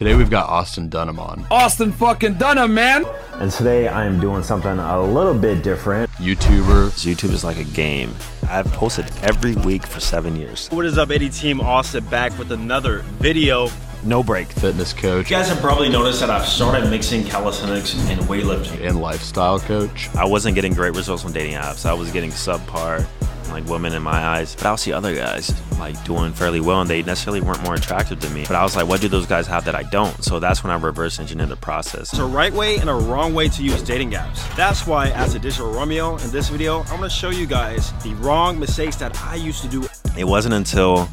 Today we've got Austin Dunham on. Austin fucking Dunham, man. And today I am doing something a little bit different. YouTuber. YouTube is like a game. I've posted every week for seven years. What is up, Eddie Team? Austin back with another video. No break. Fitness coach. You guys have probably noticed that I've started mixing calisthenics and weightlifting. And lifestyle coach. I wasn't getting great results on dating apps. I was getting subpar like women in my eyes. But I'll see other guys like doing fairly well and they necessarily weren't more attractive to me. But I was like, what do those guys have that I don't? So that's when I reverse engineered the process. There's a right way and a wrong way to use dating apps. That's why as a digital Romeo in this video, I'm gonna show you guys the wrong mistakes that I used to do. It wasn't until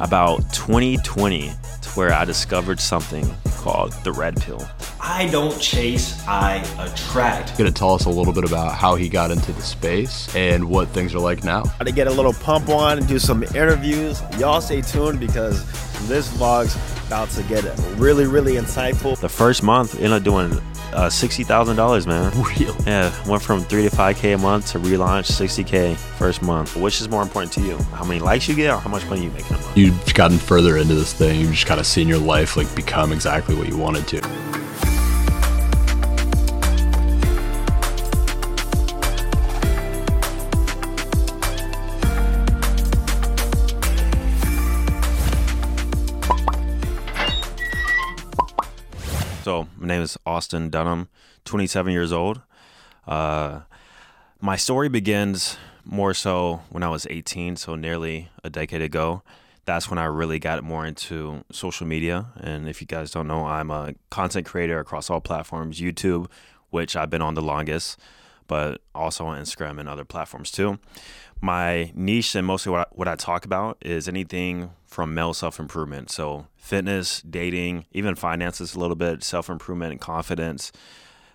about 2020 to where I discovered something called the red pill. I don't chase, I attract. Gonna tell us a little bit about how he got into the space and what things are like now. Gotta get a little pump on and do some interviews, y'all stay tuned because this vlog's about to get really, really insightful. The first month, ended up doing uh, sixty thousand dollars, man. Really? Yeah, went from three to five k a month to relaunch sixty k first month. Which is more important to you? How many likes you get, or how much money you make in a month? You've gotten further into this thing. You've just kind of seen your life like become exactly what you wanted to. So my name is Austin Dunham, 27 years old. Uh, my story begins more so when I was 18, so nearly a decade ago. That's when I really got more into social media. And if you guys don't know, I'm a content creator across all platforms YouTube, which I've been on the longest, but also on Instagram and other platforms too. My niche and mostly what I, what I talk about is anything from male self improvement. So, fitness, dating, even finances a little bit, self improvement and confidence,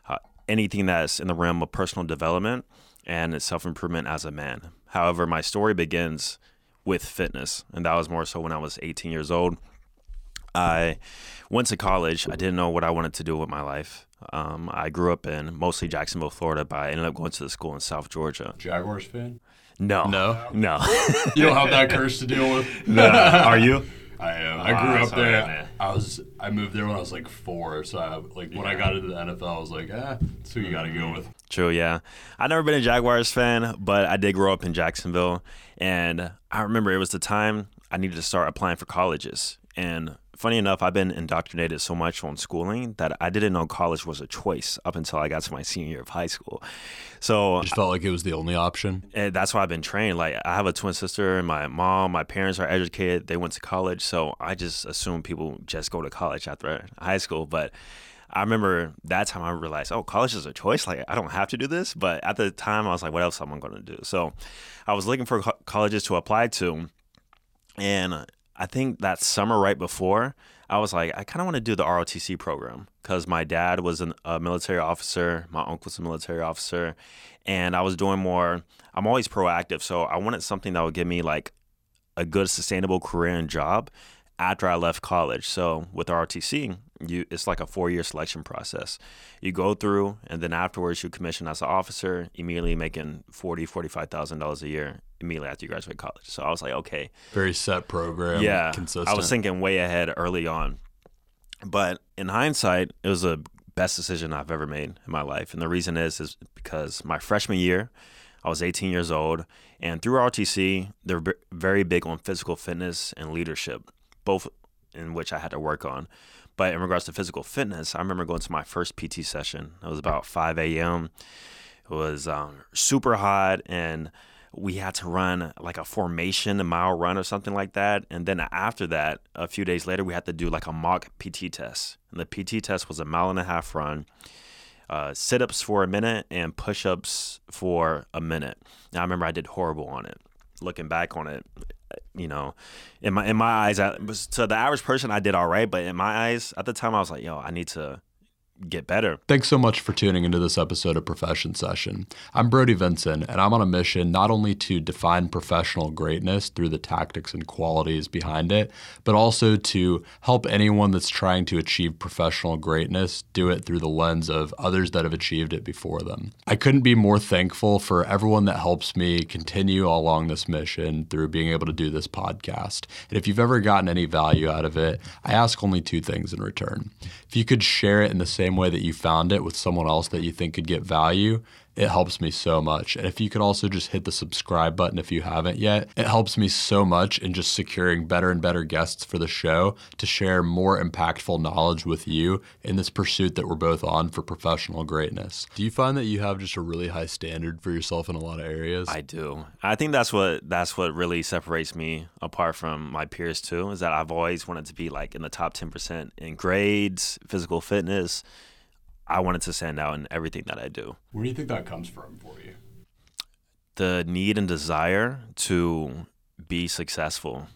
uh, anything that's in the realm of personal development and self improvement as a man. However, my story begins with fitness, and that was more so when I was 18 years old. I went to college. I didn't know what I wanted to do with my life. Um, I grew up in mostly Jacksonville, Florida, but I ended up going to the school in South Georgia. Jaguars fan? No. No? No. You don't have that curse to deal with? no. Are you? I am. I Ah, grew up sorry, there. man. I was. I moved there when I was like four. So I, like when I got into the NFL, I was like, ah, that's who you got to go with. True, yeah. I've never been a Jaguars fan, but I did grow up in Jacksonville. And I remember it was the time I needed to start applying for colleges. And funny enough, I've been indoctrinated so much on schooling that I didn't know college was a choice up until I got to my senior year of high school. So Just felt like it was the only option. and that's why I've been trained. Like I have a twin sister, and my mom, my parents are educated. They went to college, so I just assume people just go to college after high school. But I remember that time I realized, oh, college is a choice. Like I don't have to do this. But at the time, I was like, what else am I going to do? So I was looking for co- colleges to apply to, and I think that summer right before, I was like, I kind of want to do the ROTC program because my dad was an, a military officer, my uncle's a military officer, and I was doing more. I'm always proactive, so I wanted something that would give me like a good, sustainable career and job after I left college. So with ROTC, you it's like a four year selection process. You go through, and then afterwards you commission as an officer, immediately making forty, forty five thousand dollars a year immediately after you graduate college. So I was like, okay, Very set program. yeah, Consistent. I was thinking way ahead early on, but in hindsight, it was the best decision I've ever made in my life, and the reason is is because my freshman year, I was 18 years old, and through RTC, they're b- very big on physical fitness and leadership, both in which I had to work on. But in regards to physical fitness, I remember going to my first PT session. It was about 5 a.m. It was um, super hot, and we had to run like a formation, a mile run or something like that. And then after that, a few days later, we had to do like a mock PT test. And the PT test was a mile and a half run, uh, sit ups for a minute, and push ups for a minute. Now, I remember I did horrible on it. Looking back on it, you know, in my in my eyes, I, to the average person, I did all right. But in my eyes, at the time, I was like, yo, I need to get better. Thanks so much for tuning into this episode of Profession Session. I'm Brody Vincent, and I'm on a mission not only to define professional greatness through the tactics and qualities behind it, but also to help anyone that's trying to achieve professional greatness do it through the lens of others that have achieved it before them. I couldn't be more thankful for everyone that helps me continue along this mission through being able to do this podcast. And if you've ever gotten any value out of it, I ask only two things in return. If you could share it in the same way that you found it with someone else that you think could get value, it helps me so much. And if you could also just hit the subscribe button if you haven't yet, it helps me so much in just securing better and better guests for the show to share more impactful knowledge with you in this pursuit that we're both on for professional greatness. Do you find that you have just a really high standard for yourself in a lot of areas? I do. I think that's what that's what really separates me apart from my peers too. Is that I've always wanted to be like in the top ten percent in grades, physical fitness. I wanted to stand out in everything that I do. Where do you think that comes from for you? The need and desire to be successful.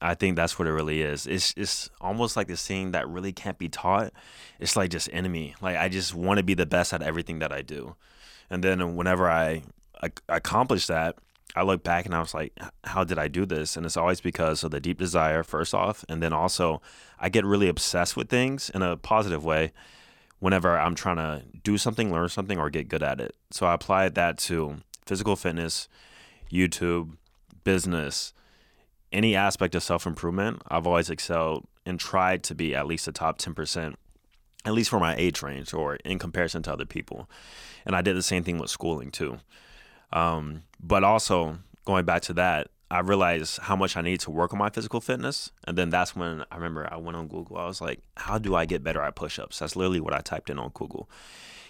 I think that's what it really is. It's it's almost like this thing that really can't be taught. It's like just enemy. Like I just want to be the best at everything that I do. And then whenever I, I accomplish that, I look back and I was like, how did I do this? And it's always because of the deep desire, first off. And then also, I get really obsessed with things in a positive way whenever I'm trying to do something, learn something, or get good at it. So I applied that to physical fitness, YouTube, business, any aspect of self improvement. I've always excelled and tried to be at least a top 10%, at least for my age range or in comparison to other people. And I did the same thing with schooling too. Um, but also, going back to that, I realized how much I need to work on my physical fitness. And then that's when I remember I went on Google. I was like, how do I get better at push ups? That's literally what I typed in on Google.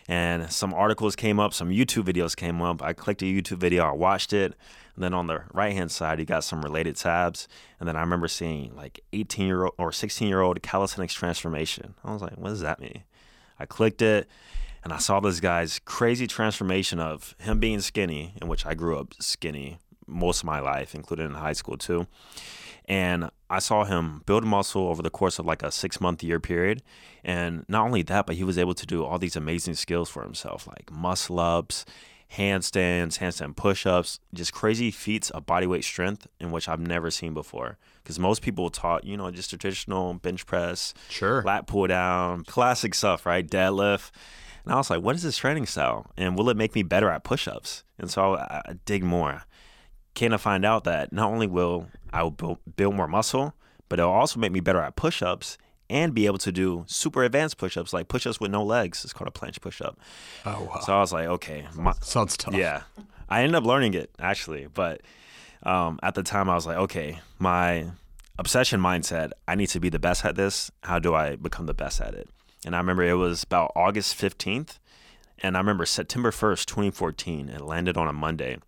And some articles came up, some YouTube videos came up. I clicked a YouTube video, I watched it. And then on the right hand side, you got some related tabs. And then I remember seeing like 18 year old or 16 year old calisthenics transformation. I was like, what does that mean? I clicked it and I saw this guy's crazy transformation of him being skinny, in which I grew up skinny most of my life, including in high school too. And I saw him build muscle over the course of like a six month year period. And not only that, but he was able to do all these amazing skills for himself, like muscle ups, handstands, handstand push ups, just crazy feats of bodyweight strength in which I've never seen before. Because most people taught, you know, just traditional bench press, Sure. lat pull down, classic stuff, right? Deadlift. And I was like, what is this training style? And will it make me better at push ups? And so I, I dig more. Came I find out that not only will I will build, more muscle, but it'll also make me better at push ups and be able to do super advanced push ups, like push ups with no legs. It's called a planche push up. Oh, wow. So I was like, okay, my, Sounds tough. yeah. I ended up learning it actually, but um, at the time I was like, okay, my obsession mindset, I need to be the best at this. How do I become the best at it? And I remember it was about August 15th. And I remember September 1st, 2014, it landed on a Monday.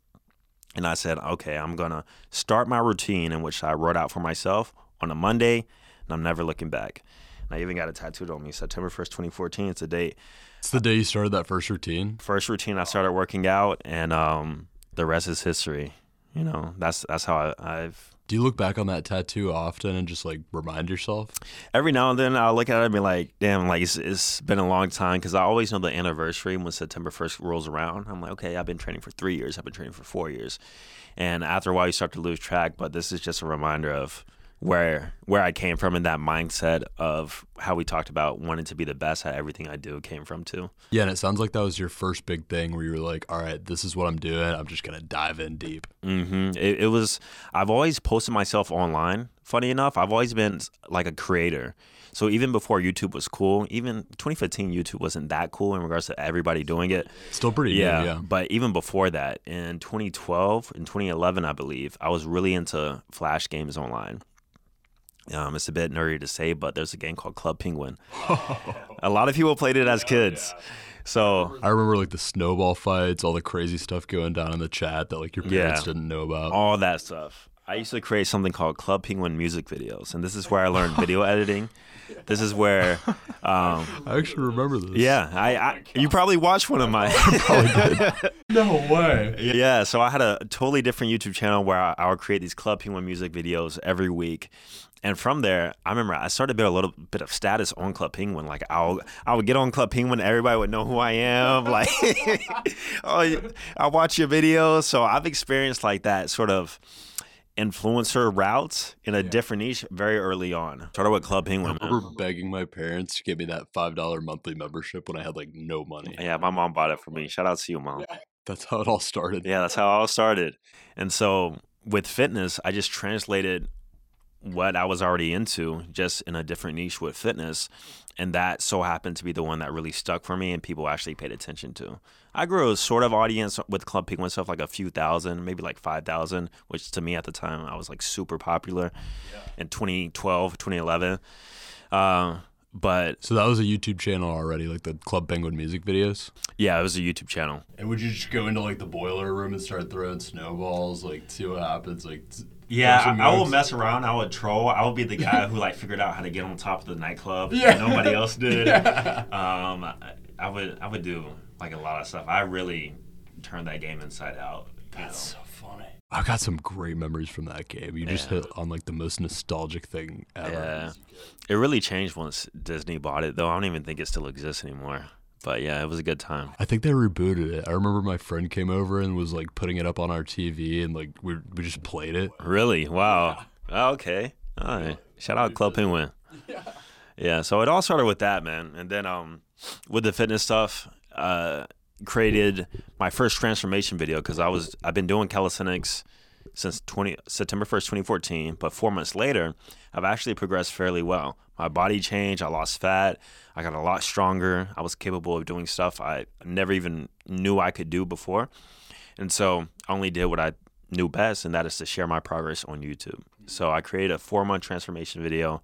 And I said, okay, I'm going to start my routine in which I wrote out for myself on a Monday, and I'm never looking back. And I even got it tattooed on me September 1st, 2014. It's a date. It's the day you started that first routine. First routine, I started working out, and um, the rest is history. You know, that's that's how I, I've Do you look back on that tattoo often and just like remind yourself? every now and then I'll look at it and be like, damn, like it's, it's been a long time because I always know the anniversary when September 1st rolls around. I'm like, okay, I've been training for three years, I've been training for four years. And after a while, you start to lose track. But this is just a reminder of where where I came from and that mindset of how we talked about wanting to be the best at everything I do came from too. Yeah, and it sounds like that was your first big thing where you were like, all right, this is what I'm doing. I'm just going to dive in deep. hmm It, it was. I've always posted myself online. Funny enough, I've always been like a creator. So even before YouTube was cool, even 2015 YouTube wasn't that cool in regards to everybody doing it. Still pretty Yeah, new, yeah. but even before that, in 2012 and 2011, I believe, I was really into flash games online. Um, it's a bit nerdy to say, but there's a game called Club Penguin. a lot of people played it as kids. So I remember like the snowball fights, all the crazy stuff going down in the chat that like your parents Yeah. didn't know about. all that stuff. I used to create something called Club Penguin music videos, and this is where I learned video editing. This is where, um, I actually remember this. yeah, I, I you probably watched one of my. No way. Yeah, so I had a totally different YouTube channel where I, I would create these Club Penguin music videos every week. And from there, I remember I started to build a little bit of status on Club Penguin. Like I'll I would get on Club Penguin, everybody would know who I am. Like, oh, I watch your videos. So I've experienced like that sort of influencer routes in a different niche very early on. Started with Club Penguin. I remember begging my parents to give me that five dollar monthly membership when I had like no money. Yeah, my mom bought it for me. Shout out to you, mom. That's how it all started. Yeah, that's how it all started. And so with fitness, I just translated what I was already into just in a different niche with fitness. And that so happened to be the one that really stuck for me and people actually paid attention to. I grew a sort of audience with Club Penguin stuff, like a few thousand, maybe like 5,000, which to me at the time, I was like super popular in 2012, 2011. Uh, but So that was a YouTube channel already, like the Club Penguin music videos. yeah, it was a YouTube channel. And would you just go into like the boiler room and start throwing snowballs, like see what happens? Like, t- Yeah, I, I will mess around. I would troll. I would be the guy who like figured out how to get on top of the nightclub. Yeah. nobody else did. Um, I, I would I would do like a lot of stuff. I really turned that game inside out. That's know. so funny. I've got some great memories from that game. You just hit on like the most nostalgic thing ever. Yeah. It really changed once Disney bought it, though. I don't even think it still exists anymore. But yeah, it was a good time. I think they rebooted it. I remember my friend came over and was like putting it up on our TV and like we we just played it. Really? Wow. Oh, okay. All right. Shout out Club Penguin. Yeah. So it all started with that, man, and then um, with the fitness stuff, uh, created my first transformation video because I was I've been doing calisthenics since 20 September 1st, 2014. But four months later, I've actually progressed fairly well. My body changed. I lost fat. I got a lot stronger. I was capable of doing stuff I never even knew I could do before. And so I only did what I knew best, and that is to share my progress on YouTube. So I created a four month transformation video,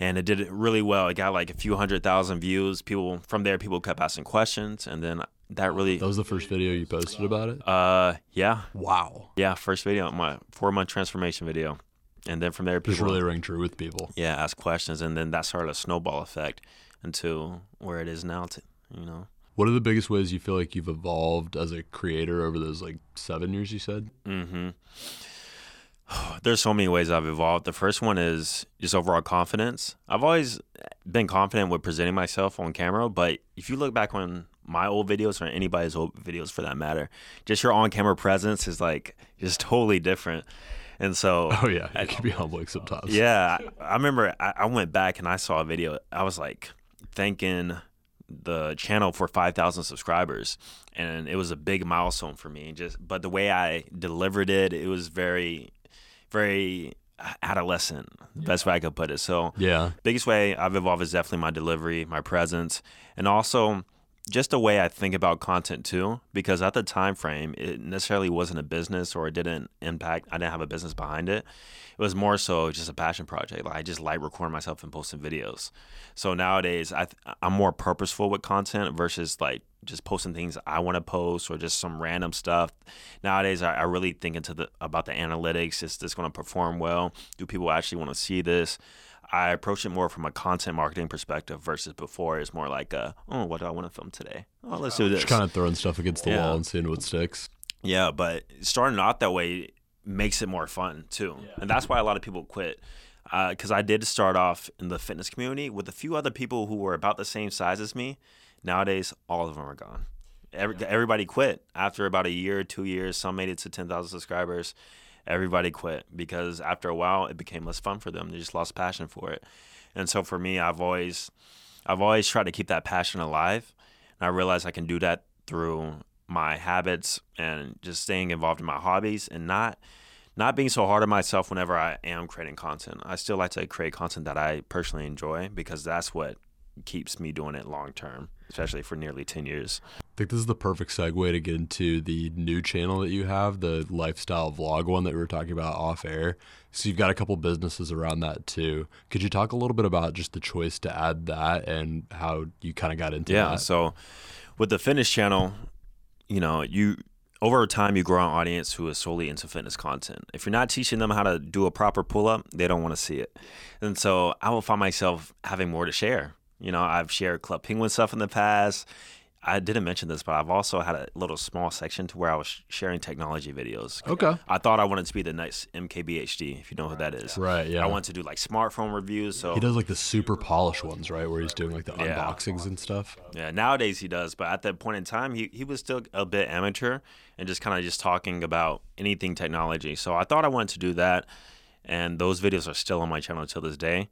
and it did it really well. It got like a few hundred thousand views. People from there, people kept asking questions, and then that really, That was the first video you posted about it. uh, yeah, Wow. yeah, first video, my four month transformation video, and then from there, Just people really ring true with people. yeah ask questions, and then that started a snowball effect until where it is now. To, you know. What are the biggest ways you feel like you've evolved as a creator over those like seven years you said? Mm-hmm. There's so many ways I've evolved. The first one is just overall confidence. I've always been confident with presenting myself on camera, but if you look back on my old videos or anybody's old videos for that matter, just your on-camera presence is like just totally different. And so, Oh yeah, it can be humbling sometimes. yeah, I, I remember I, I went back and I saw a video. I was like thanking the channel for 5,000 subscribers, and it was a big milestone for me. Just but the way I delivered it, it was very, very adolescent. The best way I could put it. So Yeah. biggest way I've evolved is definitely my delivery, my presence, and also just the way I think about content too. Because at the time frame, it necessarily wasn't a business or it didn't impact. I didn't have a business behind it. It was more so just a passion project. Like I just like recording myself and posting videos. So nowadays, I th- I'm more purposeful with content versus like just posting things I want to post or just some random stuff. Nowadays, I, I really think into the about the analytics. Is this going to perform well? Do people actually want to see this? I approach it more from a content marketing perspective versus before it's more like a, oh, what do I want to film today? Oh, let's do this. Just kind of throwing stuff against the Yeah. wall and seeing what sticks. Yeah, but starting out that way makes it more fun too, and that's why a lot of people quit. Uh, because I did start off in the fitness community with a few other people who were about the same size as me. Nowadays, all of them are gone. Every, Everybody quit after about a year, two years. Some made it to ten thousand subscribers. Everybody quit because after a while, it became less fun for them. They just lost passion for it. And so for me, I've always, I've always tried to keep that passion alive, and I realize I can do that through my habits and just staying involved in my hobbies and not not being so hard on myself whenever I am creating content. I still like to create content that I personally enjoy because that's what keeps me doing it long term, especially for nearly 10 years. Think this is the perfect segue to get into the new channel that you have, the lifestyle vlog one that we were talking about off air. So you've got a couple businesses around that too. Could you talk a little bit about just the choice to add that and how you kind of got into Yeah. that? So with the fitness channel, you know, you over time you grow an audience who is solely into fitness content. If you're not teaching them how to do a proper pull up, they don't want to see it. And so I will find myself having more to share. You know, I've shared Club Penguin stuff in the past. I didn't mention this, but I've also had a little small section to where I was sharing technology videos. Okay. I thought I wanted to be the next MKBHD, if you know who that is. Right, yeah. I wanted to do like smartphone reviews. So He does like the super polished ones, right? Where he's doing like the Yeah. unboxings and stuff. Yeah, nowadays he does, but at that point in time, he, he was still a bit amateur and just kind of just talking about anything technology. So I thought I wanted to do that, and those videos are still on my channel till this day.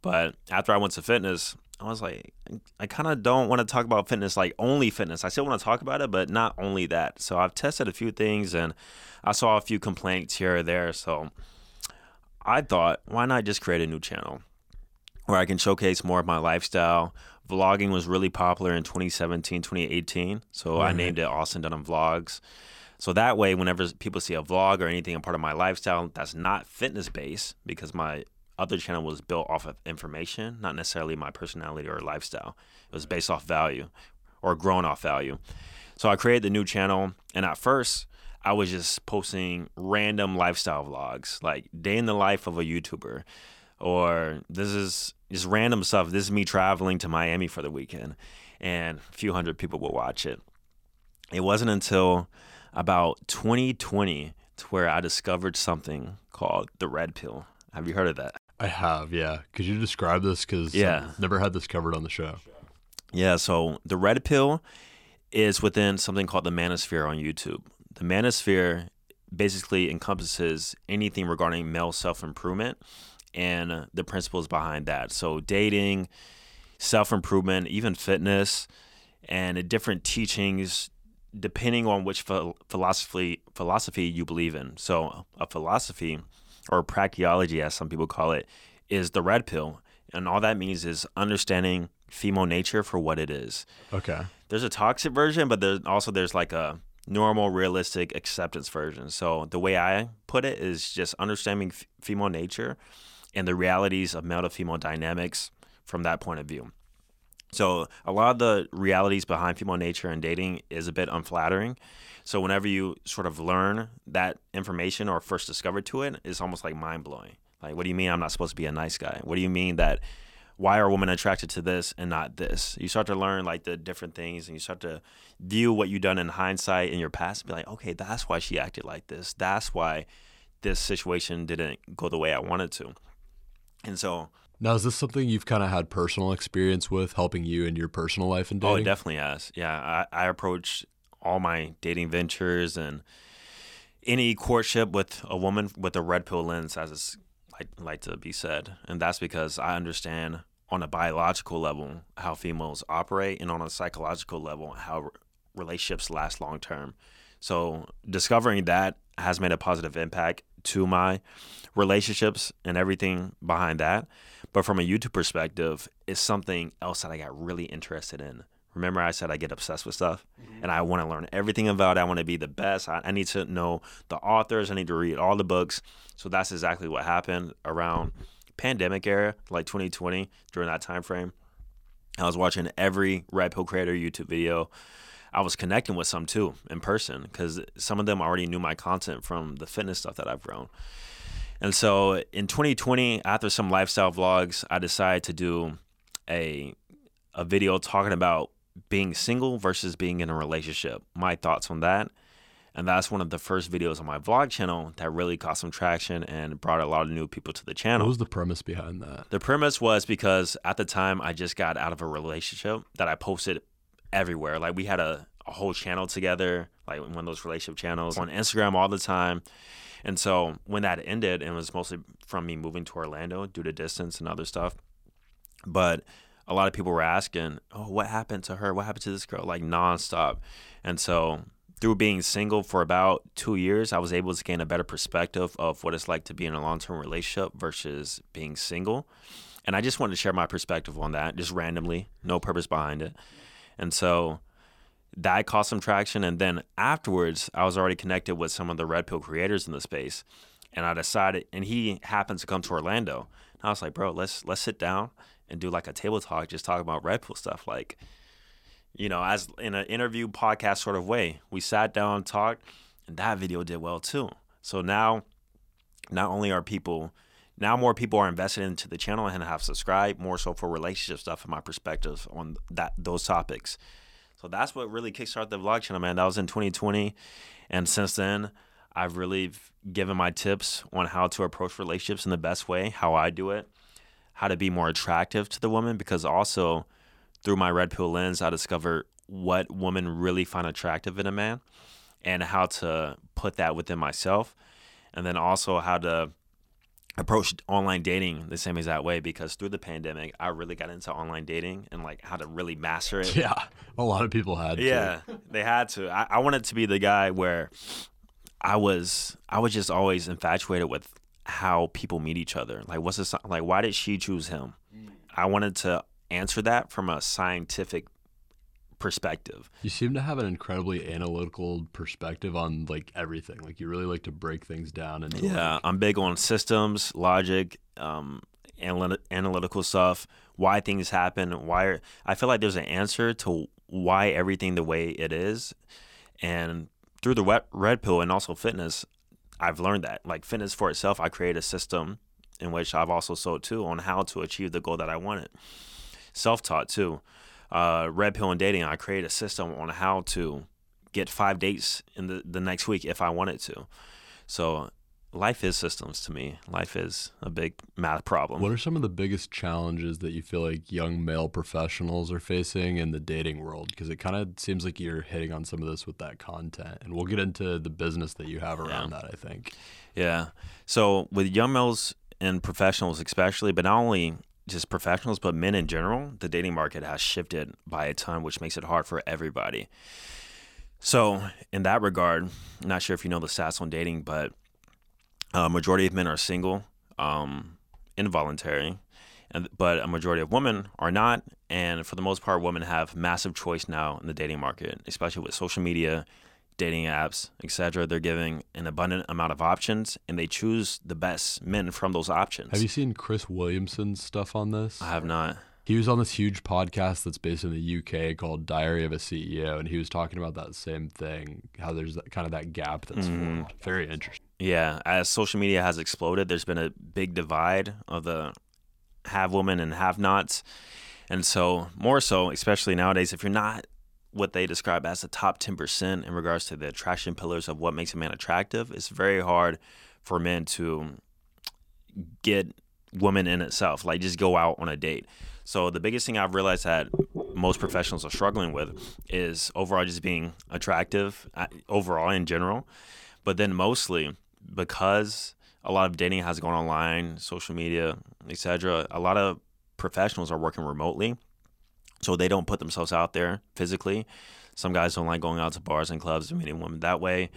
But after I went to fitness, I was like, I kind of don't want to talk about fitness like only fitness. I still want to talk about it, but not only that. So I've tested a few things, and I saw a few complaints here or there. So I thought, why not just create a new channel? where I can showcase more of my lifestyle. Vlogging was really popular in 2017, 2018. So I named it Austin Dunham Vlogs. So that way, whenever people see a vlog or anything a part of my lifestyle that's not fitness based, because my other channel was built off of information, not necessarily my personality or lifestyle. It was based off value or grown off value. So I created the new channel, and at first, I was just posting random lifestyle vlogs, like day in the life of a YouTuber, or this is just random stuff. This is me traveling to Miami for the weekend, and a few hundred people will watch it. It wasn't until about 2020 to where I discovered something called the red pill. Have you heard of that? I have, yeah. Could you describe this? Because Yeah. I've never had this covered on the show. Yeah, so the red pill is within something called the manosphere on YouTube. The manosphere basically encompasses anything regarding male self improvement and the principles behind that. So, dating, self improvement, even fitness, and different teachings depending on which ph- philosophy philosophy you believe in. So, a philosophy or praxeology, as some people call it, is the red pill, and all that means is understanding female nature for what it is. Okay. There's a toxic version, but there's also there's like a normal, realistic acceptance version. So the way I put it is just understanding f- female nature and the realities of male to female dynamics from that point of view. So a lot of the realities behind female nature and dating is a bit unflattering. So whenever you sort of learn that information or first discover to it, it's almost like mind blowing. Like, what do you mean I'm not supposed to be a nice guy? What do you mean that why are women attracted to this and not this? You start to learn like the different things and you start to view what you've done in hindsight in your past and be like, okay, that's why she acted like this. That's why this situation didn't go the way I wanted to. And so Now, is this something you've kind of had personal experience with, helping you in your personal life and dating? Oh, it definitely has. Yeah, I, I approach all my dating ventures and any courtship with a woman with a red pill lens, as it's like, like to be said, and that's because I understand on a biological level how females operate, and on a psychological level how relationships last long term. So discovering that has made a positive impact to my relationships and everything behind that. But from a YouTube perspective, it's something else that I got really interested in. Remember, I said I get obsessed with stuff mm-hmm. and I want to learn everything about it. I want to be the best. I, I need to know the authors. I need to read all the books. So that's exactly what happened around pandemic era, like 2020, during that time frame. I was watching every Red Pill Creator YouTube video. I was connecting with some too in person because some of them already knew my content from the fitness stuff that I've grown. And so in 2020, after some lifestyle vlogs, I decided to do a a video talking about being single versus being in a relationship. My thoughts on that. And that's one of the first videos on my vlog channel that really caught some traction and brought a lot of new people to the channel. What was the premise behind that? The premise was because at the time I just got out of a relationship that I posted everywhere. Like we had a, a whole channel together, like one of those relationship channels on Instagram all the time. And so when that ended, and it was mostly from me moving to Orlando due to distance and other stuff. But a lot of people were asking, "Oh, what happened to her? What happened to this girl?" Like nonstop. And so through being single for about two years, I was able to gain a better perspective of what it's like to be in a long term relationship versus being single. And I just wanted to share my perspective on that, just randomly, no purpose behind it. And so that caused some traction. And then afterwards, I was already connected with some of the Red Pill creators in the space. And I decided, and he happens to come to Orlando. And I was like, bro, let's let's sit down and do like a table talk, just talk about Red Pill stuff. Like, you know, as in an interview podcast sort of way. We sat down, talked, and that video did well too. So now, not only are people, now more people are invested into the channel and have subscribed more so for relationship stuff and my perspectives on that those topics. So that's what really kickstarted the vlog channel, man. That was in 2020, and since then, I've really given my tips on how to approach relationships in the best way, how I do it, how to be more attractive to the woman, because also through my red pill lens, I discover what women really find attractive in a man, and how to put that within myself, and then also how to approach online dating the same exact way because through the pandemic I really got into online dating and like how to really master it. Yeah, a lot of people had. to. Yeah, they had to. I, I wanted to be the guy where I was I was just always infatuated with how people meet each other. Like what's this like why did she choose him? Mm. I wanted to answer that from a scientific perspective. You seem to have an incredibly analytical perspective on like everything. Like you really like to break things down and Yeah, I'm big on systems, logic, um, analy- analytical stuff, why things happen, why I feel like there's an answer to why everything the way it is, and through the wet, red pill and also fitness, I've learned that. Like fitness for itself, I create a system in which I've also sold too on how to achieve the goal that I wanted. Self taught too. Uh, red pill and dating, I create a system on how to get five dates in the, the next week if I wanted to. So life is systems to me. Life is a big math problem. What are some of the biggest challenges that you feel like young male professionals are facing in the dating world? Because it kind of seems like you're hitting on some of this with that content, and we'll get into the business that you have around that. I think. Yeah. So with young males and professionals, especially, but not only just professionals, but men in general, the dating market has shifted by a ton, which makes it hard for everybody. So in that regard, I'm not sure if you know the stats on dating, but a majority of men are single, um, involuntary, and but a majority of women are not. And for the most part, women have massive choice now in the dating market, especially with social media, dating apps, etc. They're giving an abundant amount of options, and they choose the best men from those options. Have you seen Chris Williamson's stuff on this? I have not. He was on this huge podcast that's based in the UK called Diary of a CEO, and he was talking about that same thing. How there's that, kind of that gap that's Mm-hmm. formed. Very interesting. Yeah, as social media has exploded, there's been a big divide of the have women and have nots. And so, more so, especially nowadays, if you're not what they describe as the top 10% in regards to the attraction pillars of what makes a man attractive, it's very hard for men to get women in itself, like just go out on a date. So, the biggest thing I've realized that most professionals are struggling with is overall just being attractive, uh, overall in general. But then, mostly because a lot of dating has gone online, social media, etc. A lot of professionals are working remotely, so they don't put themselves out there physically. Some guys don't like going out to bars and clubs and meeting women that way.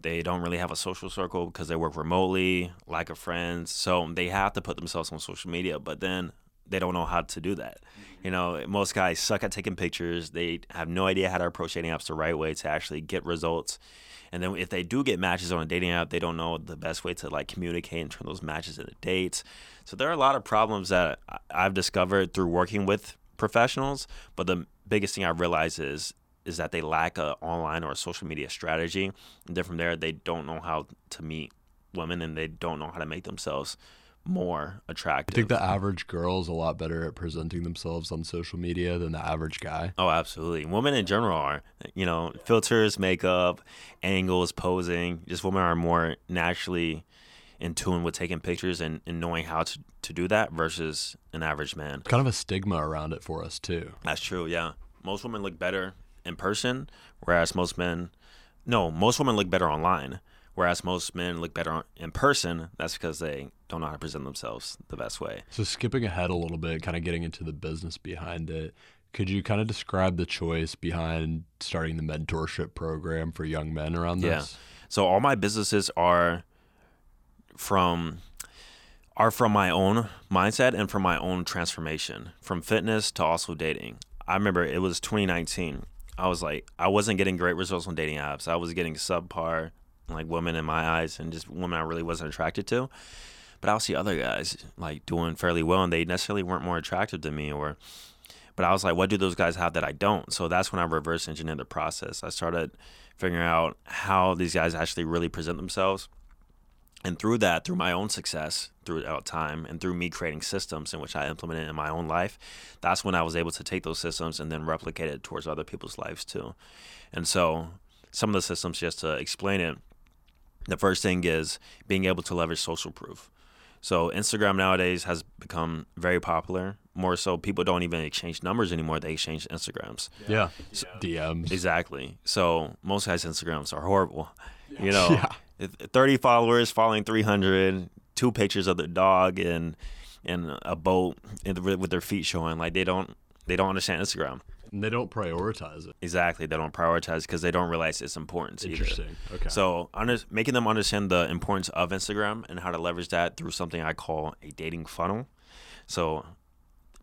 They don't really have a social circle because they work remotely, lack of friends. So they have to put themselves on social media, but then they don't know how to do that. You know, most guys suck at taking pictures. They have no idea how to approach dating apps the right way to actually get results. And then if they do get matches on a dating app, they don't know the best way to like communicate and turn those matches into dates. So there are a lot of problems that I've discovered through working with professionals. But the biggest thing I realize is is that they lack a online or a social media strategy. And then from there, they don't know how to meet women and they don't know how to make themselves more attractive. I think the average girl is a lot better at presenting themselves on social media than the average guy. Oh, absolutely. Women in general are, you know, filters, makeup, angles, posing. Just women are more naturally in tune with taking pictures and, and knowing how to, to do that versus an average man. Kind of a stigma around it for us too. That's true, yeah. Most women look better in person, whereas most men, no, most women look better online, whereas most men look better in person. That's because they don't know how to present themselves the best way. So skipping ahead a little bit, kind of getting into the business behind it. Could you kind of describe the choice behind starting the mentorship program for young men around this? Yeah. So all my businesses are from are from my own mindset and from my own transformation, from fitness to also dating. I remember it was 2019. I was like, I wasn't getting great results on dating apps. I was getting subpar, like women in my eyes, and just women I really wasn't attracted to. But I'll see other guys like doing fairly well, and they necessarily weren't more attractive to me, or but I was like, what do those guys have that I don't? So that's when I reverse engineered the process. I started figuring out how these guys actually really present themselves. And through that, through my own success throughout time, and through me creating systems in which I implemented in my own life, that's when I was able to take those systems and then replicate it towards other people's lives too. And so, some of the systems, just to explain it, the first thing is being able to leverage social proof. So Instagram nowadays has become very popular. More so, people don't even exchange numbers anymore; they exchange Instagrams. Yeah. DMs. Exactly. So most guys' Instagrams are horrible. You know, if- 30 followers, following 300, two pictures of their dog and and a boat with their feet showing. Like they don't they don't understand Instagram. And they don't prioritize it. Exactly. They don't prioritize because they don't realize its importance. either. Interesting. Okay. So, under, making them understand the importance of Instagram and how to leverage that through something I call a dating funnel. So,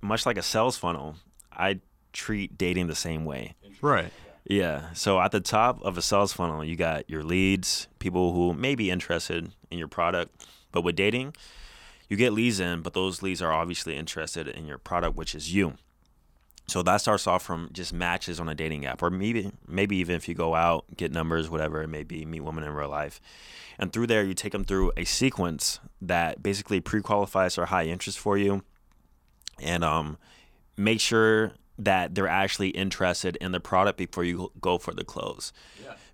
much like a sales funnel, I treat dating the same way. right. Yeah. So, at the top of a sales funnel, you got your leads, people who may be interested in your product. But with dating, you get leads in, but those leads are obviously interested in your product, which is you. So that starts off from just matches on a dating app, or maybe maybe even if you go out, get numbers, whatever it may be, meet women in real life, and through there you take them through a sequence that basically pre-qualifies or high interest for you, and um, make sure that they're actually interested in the product before you go for the close.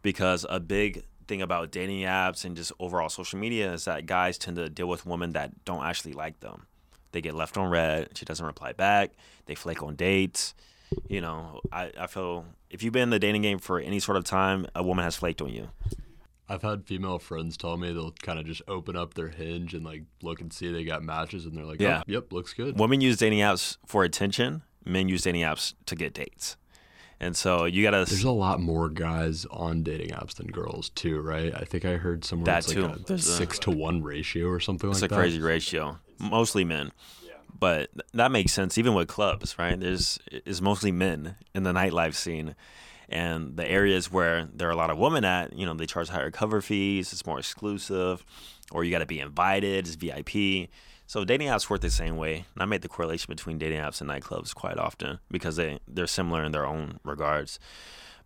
Because a big thing about dating apps and just overall social media is that guys tend to deal with women that don't actually like them. They get left on read. She doesn't reply back. They flake on dates. You know, I, I feel if you've been in the dating game for any sort of time, a woman has flaked on you. I've had female friends tell me they'll kind of just open up their hinge and like look and see they got matches and they're like, Yeah. oh, yep, looks good. Women use dating apps for attention. Men use dating apps to get dates. And so you gotta There's a lot more guys on dating apps than girls too, right? I think I heard somewhere That it's too. like a There's a- six to one ratio or something It's a crazy ratio. Mostly men. But that makes sense even with clubs, right? There's it's mostly men in the nightlife scene. And the areas where there are a lot of women at, you know, they charge higher cover fees, it's more exclusive, or you got to be invited, it's VIP. So dating apps work the same way. And I made the correlation between dating apps and nightclubs quite often because they they're similar in their own regards.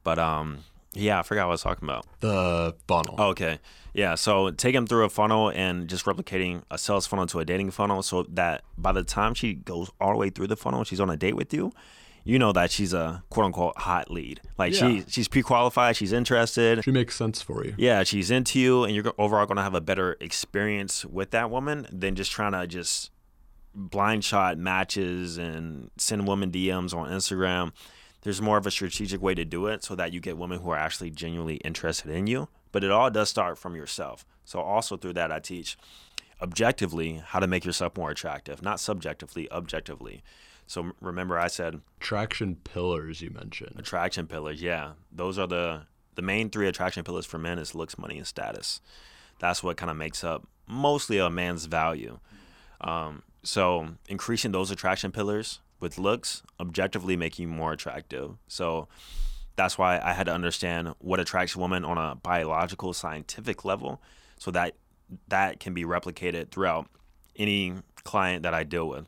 But um yeah, I forgot what I was talking about. The funnel. Oh, Okay. Yeah. So take them through a funnel and just replicating a sales funnel to a dating funnel so that by the time she goes all the way through the funnel, she's on a date with you, you know that she's a quote unquote hot lead. Like Yeah. she she's pre qualified, she's interested. She makes sense for you. Yeah, she's into you, and you're overall going to have a better experience with that woman than just trying to just blind shot matches and send women DMs on Instagram. There's more of a strategic way to do it so that you get women who are actually genuinely interested in you. But it all does start from yourself. So also through that, I teach objectively how to make yourself more attractive, not subjectively, objectively. So remember, I said Traction pillars you mentioned. attraction pillars yeah. Those are the the main three attraction pillars for men is looks money and status. That's what kind of makes up mostly a man's value. Um, so increasing those attraction pillars with looks objectively make you more attractive. So that's why i had to understand what attracts women on a biological scientific level so that that can be replicated throughout any client that i deal with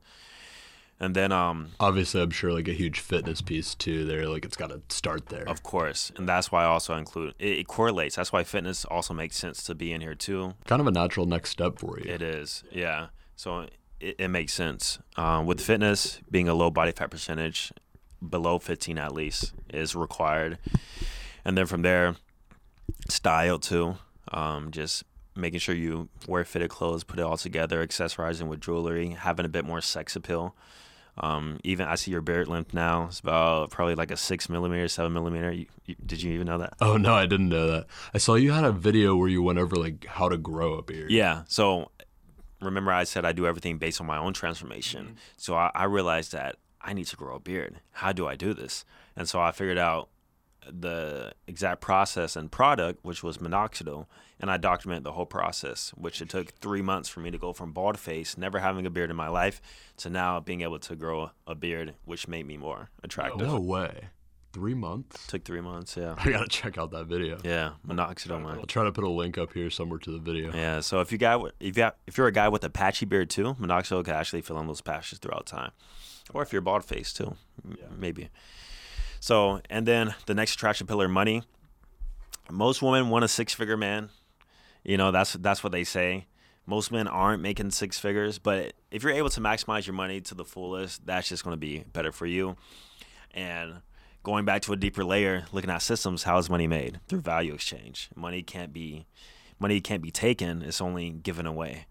and then um, Obviously, I'm sure like a huge fitness piece too. There, like it's got to start there. Of course, and that's why I also include it, it correlates. That's why fitness also makes sense to be in here too. Kind of a natural next step for you. It is, yeah. So it, it makes sense. Um, with fitness being a low body fat percentage, below 15 at least, is required, and then from there, style too. Um, just making sure you wear fitted clothes, put it all together, accessorizing with jewelry, having a bit more sex appeal. Um, even I see your beard length now. It's about probably like a six millimeter, seven millimeter. You, you, did you even know that? Oh no, I didn't know that. I saw you had a video where you went over like how to grow a beard. Yeah. So remember, I said I do everything based on my own transformation. So I, I realized that I need to grow a beard. How do I do this? And so I figured out the exact process and product, which was minoxidil, and I documented the whole process, which it took three months for me to go from bald face, never having a beard in my life, to now being able to grow a beard, which made me more attractive. No way. Three months. Took three months, yeah. I gotta check out that video. Yeah, minoxidil. I'll try to put a link up here somewhere to the video. Yeah, so if you got if you got, if you're a guy with a patchy beard too, minoxidil can actually fill in those patches throughout time, or if you're bald face too, m- maybe. So and then the next attraction pillar, money. Most women want a six figure man. You know that's that's what they say. Most men aren't making six figures, but if you're able to maximize your money to the fullest, that's just going to be better for you. And going back to a deeper layer, looking at systems, how is money made? Through value exchange. Money can't be money can't be taken, it's only given away.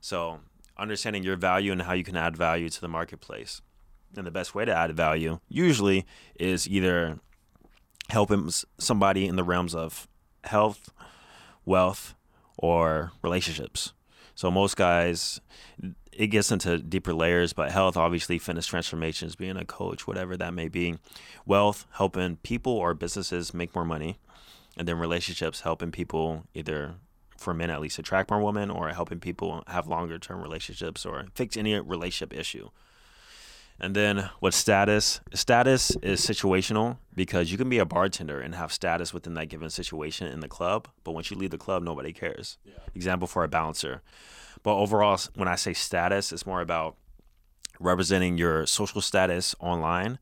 So, understanding your value and how you can add value to the marketplace. And the best way to add value usually is either helping somebody in the realms of health, wealth, or relationships. So most guys, it gets into deeper layers, but health, obviously, fitness transformations, being a coach, whatever that may be. Wealth, helping people or businesses make more money. And then relationships, helping people either for men at least attract more women or helping people have longer term relationships or fix any relationship issue. And then what status? Status is situational because you can be a bartender and have status within that given situation in the club, but once you leave the club, nobody cares. Yeah. Example for a bouncer. But overall, when I say status, it's more about representing your social status online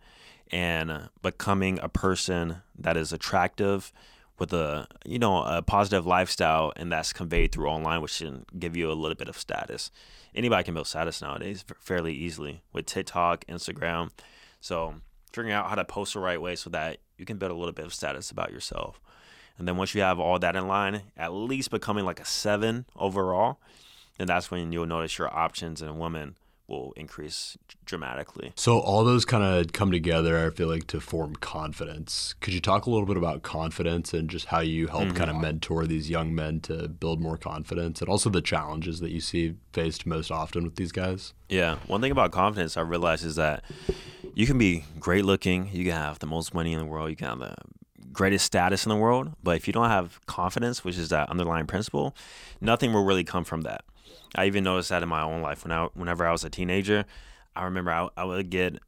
and becoming a person that is attractive with a you know a positive lifestyle and that's conveyed through online which can give you a little bit of status anybody can build status nowadays fairly easily with tiktok instagram. So figuring out how to post the right way so that you can build a little bit of status about yourself. And then once you have all that in line at least becoming like a seven overall and that's when you'll notice your options in a woman will increase dramatically. So all those kind of come together, I feel like, to form confidence. Could you talk a little bit about confidence and just how you help mm-hmm. kind of mentor these young men to build more confidence and also the challenges that you see faced most often with these guys? Yeah. One thing about confidence I realize is that you can be great looking, you can have the most money in the world, you can have the greatest status in the world, but if you don't have confidence, which is that underlying principle, nothing will really come from that. I even noticed that in my own life when I whenever I was a teenager. I remember I, I would get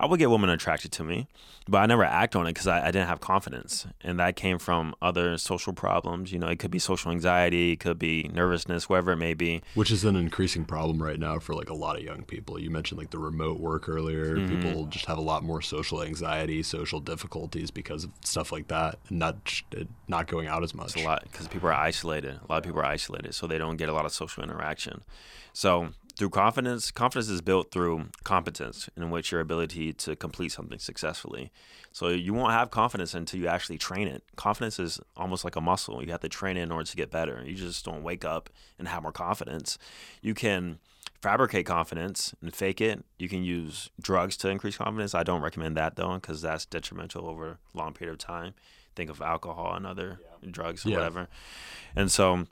I would get women attracted to me, but I never act on it because I, I, didn't have confidence, and that came from other social problems. You know, it could be social anxiety, it could be nervousness, whatever it may be. Which is an increasing problem right now for like a lot of young people. You mentioned like the remote work earlier. Mm-hmm. People just have a lot more social anxiety, social difficulties because of stuff like that, and not not going out as much. It's a lot because people are isolated. A lot of people are isolated, so they don't get a lot of social interaction. So through confidence, confidence is built through competence, in which your ability to complete something successfully. So you won't have confidence until you actually train it. Confidence is almost like a muscle. You have to train it in order to get better. You just don't wake up and have more confidence. You can fabricate confidence and fake it. You can use drugs to increase confidence. I don't recommend that though, because that's detrimental over a long period of time. Think of alcohol and other yeah. drugs or yeah. whatever. And so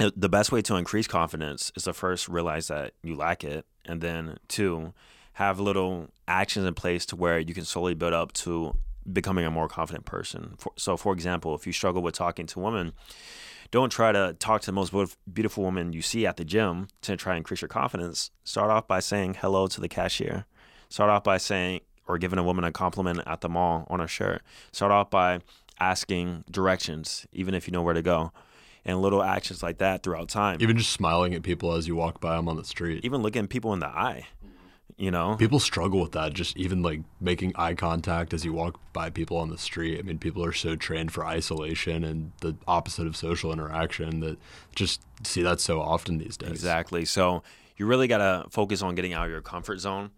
Uh, the best way to increase confidence is to first realize that you lack it, and then two, have little actions in place to where you can slowly build up to becoming a more confident person. For, so, for example, if you struggle with talking to women, don't try to talk to the most beautiful woman you see at the gym to try and increase your confidence. Start off by saying hello to the cashier. Start off by saying or giving a woman a compliment at the mall on a shirt. Start off by asking directions, even if you know where to go and little actions like that throughout time. Even just smiling at people as you walk by them on the street. Even looking people in the eye. You know, people struggle with that. Just even like making eye contact as you walk by people on the street. I mean, people are so trained for isolation and the opposite of social interaction that just see that so often these days. Exactly. So you really got to focus on getting out of your comfort zone.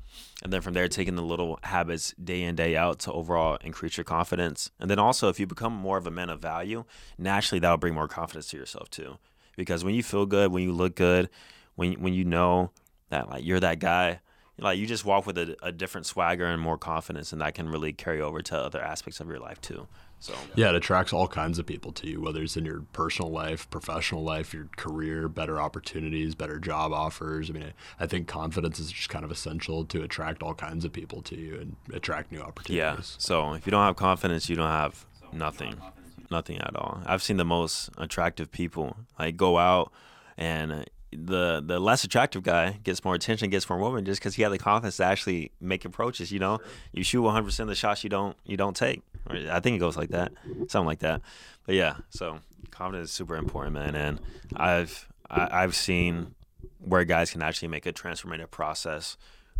And then from there, taking the little habits day in, day out to overall increase your confidence. And then also, if you become more of a man of value, naturally that'll bring more confidence to yourself too. Because when you feel good, when you look good, when, when you know that like you're that guy, like you just walk with a, a different swagger and more confidence, and that can really carry over to other aspects of your life too. So yeah, it attracts all kinds of people to you, whether it's in your personal life, professional life, your career, better opportunities, better job offers. I mean, I think confidence is just kind of essential to attract all kinds of people to you and attract new opportunities. Yeah. So if you don't have confidence, you don't have nothing, nothing at all. I've seen the most attractive people like go out and the the less attractive guy gets more attention, gets more women, just because he had the confidence to actually make approaches. You know, you shoot 100 percent of the shots you don't you don't take. I think it goes like that, something like that. But yeah, so confidence is super important, man. And I've I, have i have seen where guys can actually make a transformative process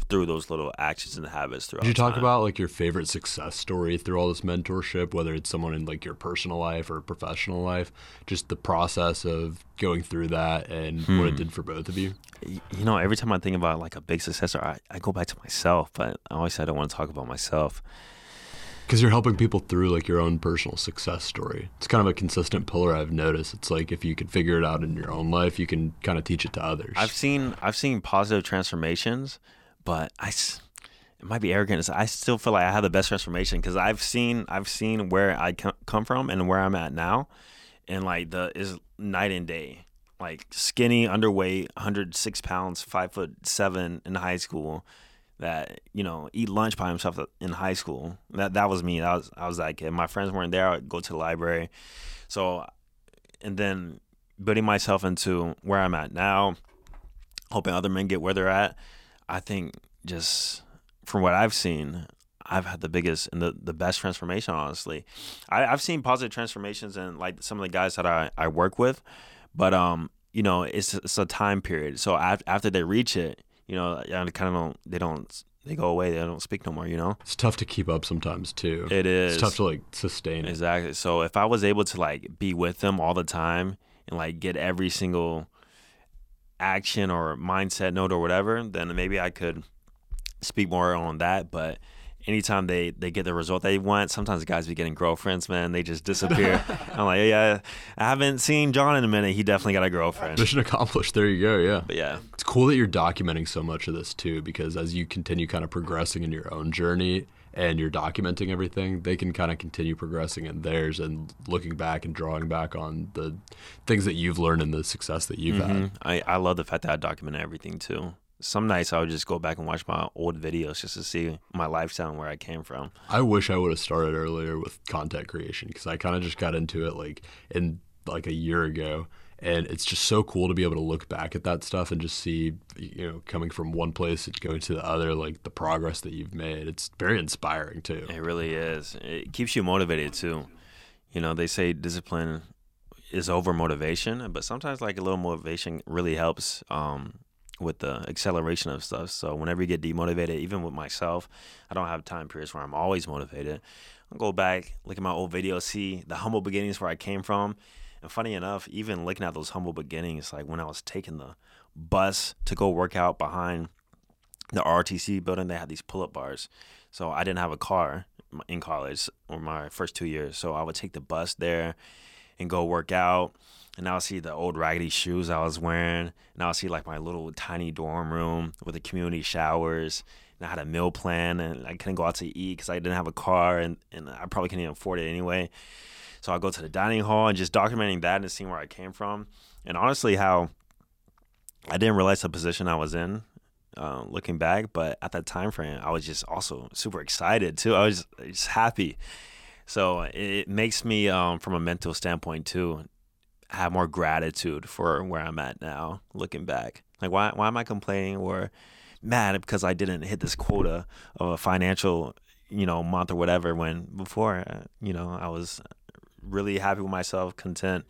through those little actions and habits throughout Did you talk time. about like your favorite success story through all this mentorship, whether it's someone in like your personal life or professional life, just the process of going through that and what it hmm. did for both of you? You know every time i think about like a big successor I, I go back to myself but i always say i don't want to talk about myself Because you're helping people through like your own personal success story. It's kind of a consistent pillar I've noticed. It's like if you can figure it out in your own life, you can kind of teach it to others. I've seen I've seen positive transformations, but I it might be arrogant. I still feel like I have the best transformation because I've seen I've seen where I come from and where I'm at now, and like the is night and day. Like skinny, underweight, 106 pounds, five foot seven in high school. That you know, eat lunch by himself in high school. That that was me. That was I was kid. My friends weren't there. I'd go to the library. So, and then building myself into where I'm at now, hoping other men get where they're at. I think just from what I've seen, I've had the biggest and the, the best transformation, honestly. I, I've seen positive transformations in like some of the guys that I, I work with, but um, you know, it's it's a time period. So af- after they reach it, you know, I kind of don't they don't they go away. They don't speak no more. You know, it's tough to keep up sometimes too. it is It's tough to like sustain it. Exactly. So if I was able to like be with them all the time and like get every single action or mindset note or whatever, then maybe I could speak more on that. But anytime they they get the result they want, sometimes guys be getting girlfriends, man. They just disappear. I'm like, yeah, I haven't seen John in a minute. He definitely got a girlfriend. Mission accomplished. There you go. Yeah. But yeah, It's cool that you're documenting so much of this too, because as you continue kind of progressing in your own journey and you're documenting everything, they can kind of continue progressing in theirs and looking back and drawing back on the things that you've learned and the success that you've had. Mhm. I I love the fact that I document everything too. Some nights I would just go back and watch my old videos just to see my lifestyle and where I came from. I wish I would have started earlier with content creation because I kind of just got into it like in like a year ago. And it's just so cool to be able to look back at that stuff and just see, you know, coming from one place and going to the other, like the progress that you've made. It's very inspiring too. It really is. It keeps you motivated too. You know, they say discipline is over motivation, but sometimes like a little motivation really helps um, with the acceleration of stuff. So whenever you get demotivated, even with myself, I don't have time periods where I'm always motivated. I'll go back, look at my old videos, see the humble beginnings where I came from. And funny enough, even looking at those humble beginnings, like when I was taking the bus to go work out behind the RTC building, they had these pull up bars. So I didn't have a car in college or my first two years. So I would take the bus there and go work out. And I'll see the old raggedy shoes I was wearing. And I'll see like my little tiny dorm room with the community showers. And I had a meal plan and I couldn't go out to eat because I didn't have a car and, and I probably couldn't even afford it anyway. So I'll go to the dining hall and just documenting that and seeing where I came from. And honestly, how I didn't realize the position I was in uh, looking back, but at that time frame, I was just also super excited too. I was just happy. So it makes me, um, from a mental standpoint too, have more gratitude for where I'm at now, looking back. Like, why, why am I complaining or mad because I didn't hit this quota of a financial, you know, month or whatever when before, uh, you know, I was really happy with myself, content,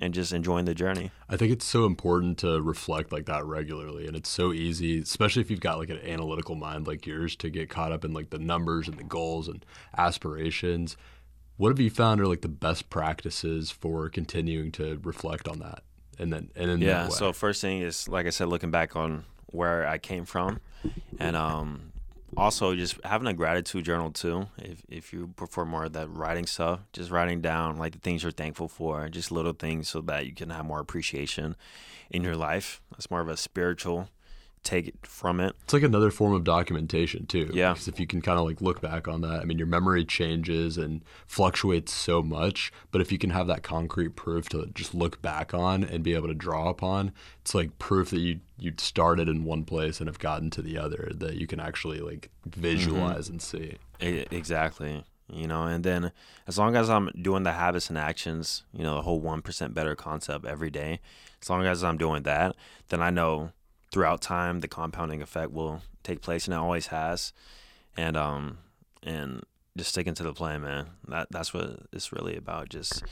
and just enjoying the journey. I think it's so important to reflect like that regularly. And it's so easy, especially if you've got like an analytical mind like yours, to get caught up in like the numbers and the goals and aspirations. What have you found are like the best practices for continuing to reflect on that? And then, and then, yeah so first thing is like i said looking back on where i came from and um also just having a gratitude journal too. If, if you prefer more of that writing stuff just writing down like the things you're thankful for just little things so that you can have more appreciation in your life. That's more of a spiritual take it from it It's like another form of documentation too. Yeah. Because if you can kind of like look back on that, I mean, your memory changes and fluctuates so much. But if you can have that concrete proof to just look back on and be able to draw upon, it's like proof that you you started in one place and have gotten to the other that you can actually like mm-hmm. visualize and see. E- Exactly. You know, and then as long as I'm doing the habits and actions, you know, the whole 1% better concept every day, as long as I'm doing that, then I know throughout time the compounding effect will take place and it always has. And um and just sticking to the plan, man. That that's what it's really about. Just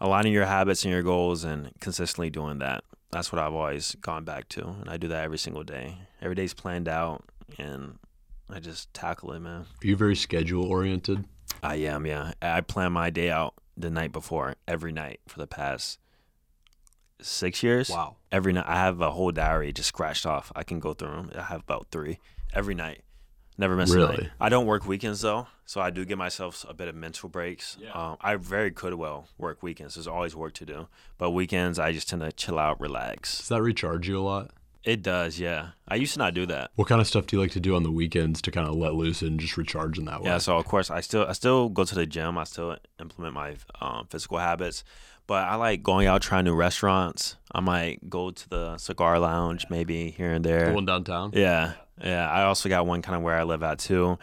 aligning your habits and your goals and consistently doing that. That's what I've always gone back to. And I do that every single day. Every day's planned out. and I just tackle it, man. Are you very schedule oriented? I am, yeah. I plan my day out the night before every night for the past six years. Wow. Every night, I have a whole diary just scratched off. I can go through them. I have about three every night. Never miss a Really? night. I don't work weekends though, so I do give myself a bit of mental breaks. Um, I very could well work weekends. There's always work to do, but weekends I just tend to chill out, relax. Does that recharge you a lot? It does, yeah. I used to not do that. What kind of stuff do you like to do on the weekends to kind of let loose and just recharge in that way? Yeah, so of course I still I still go to the gym. I still implement my um, physical habits, but I like going out trying new restaurants. I might go to the cigar lounge maybe here and there. The one downtown? Yeah, yeah. I also got one kind of where I live at too.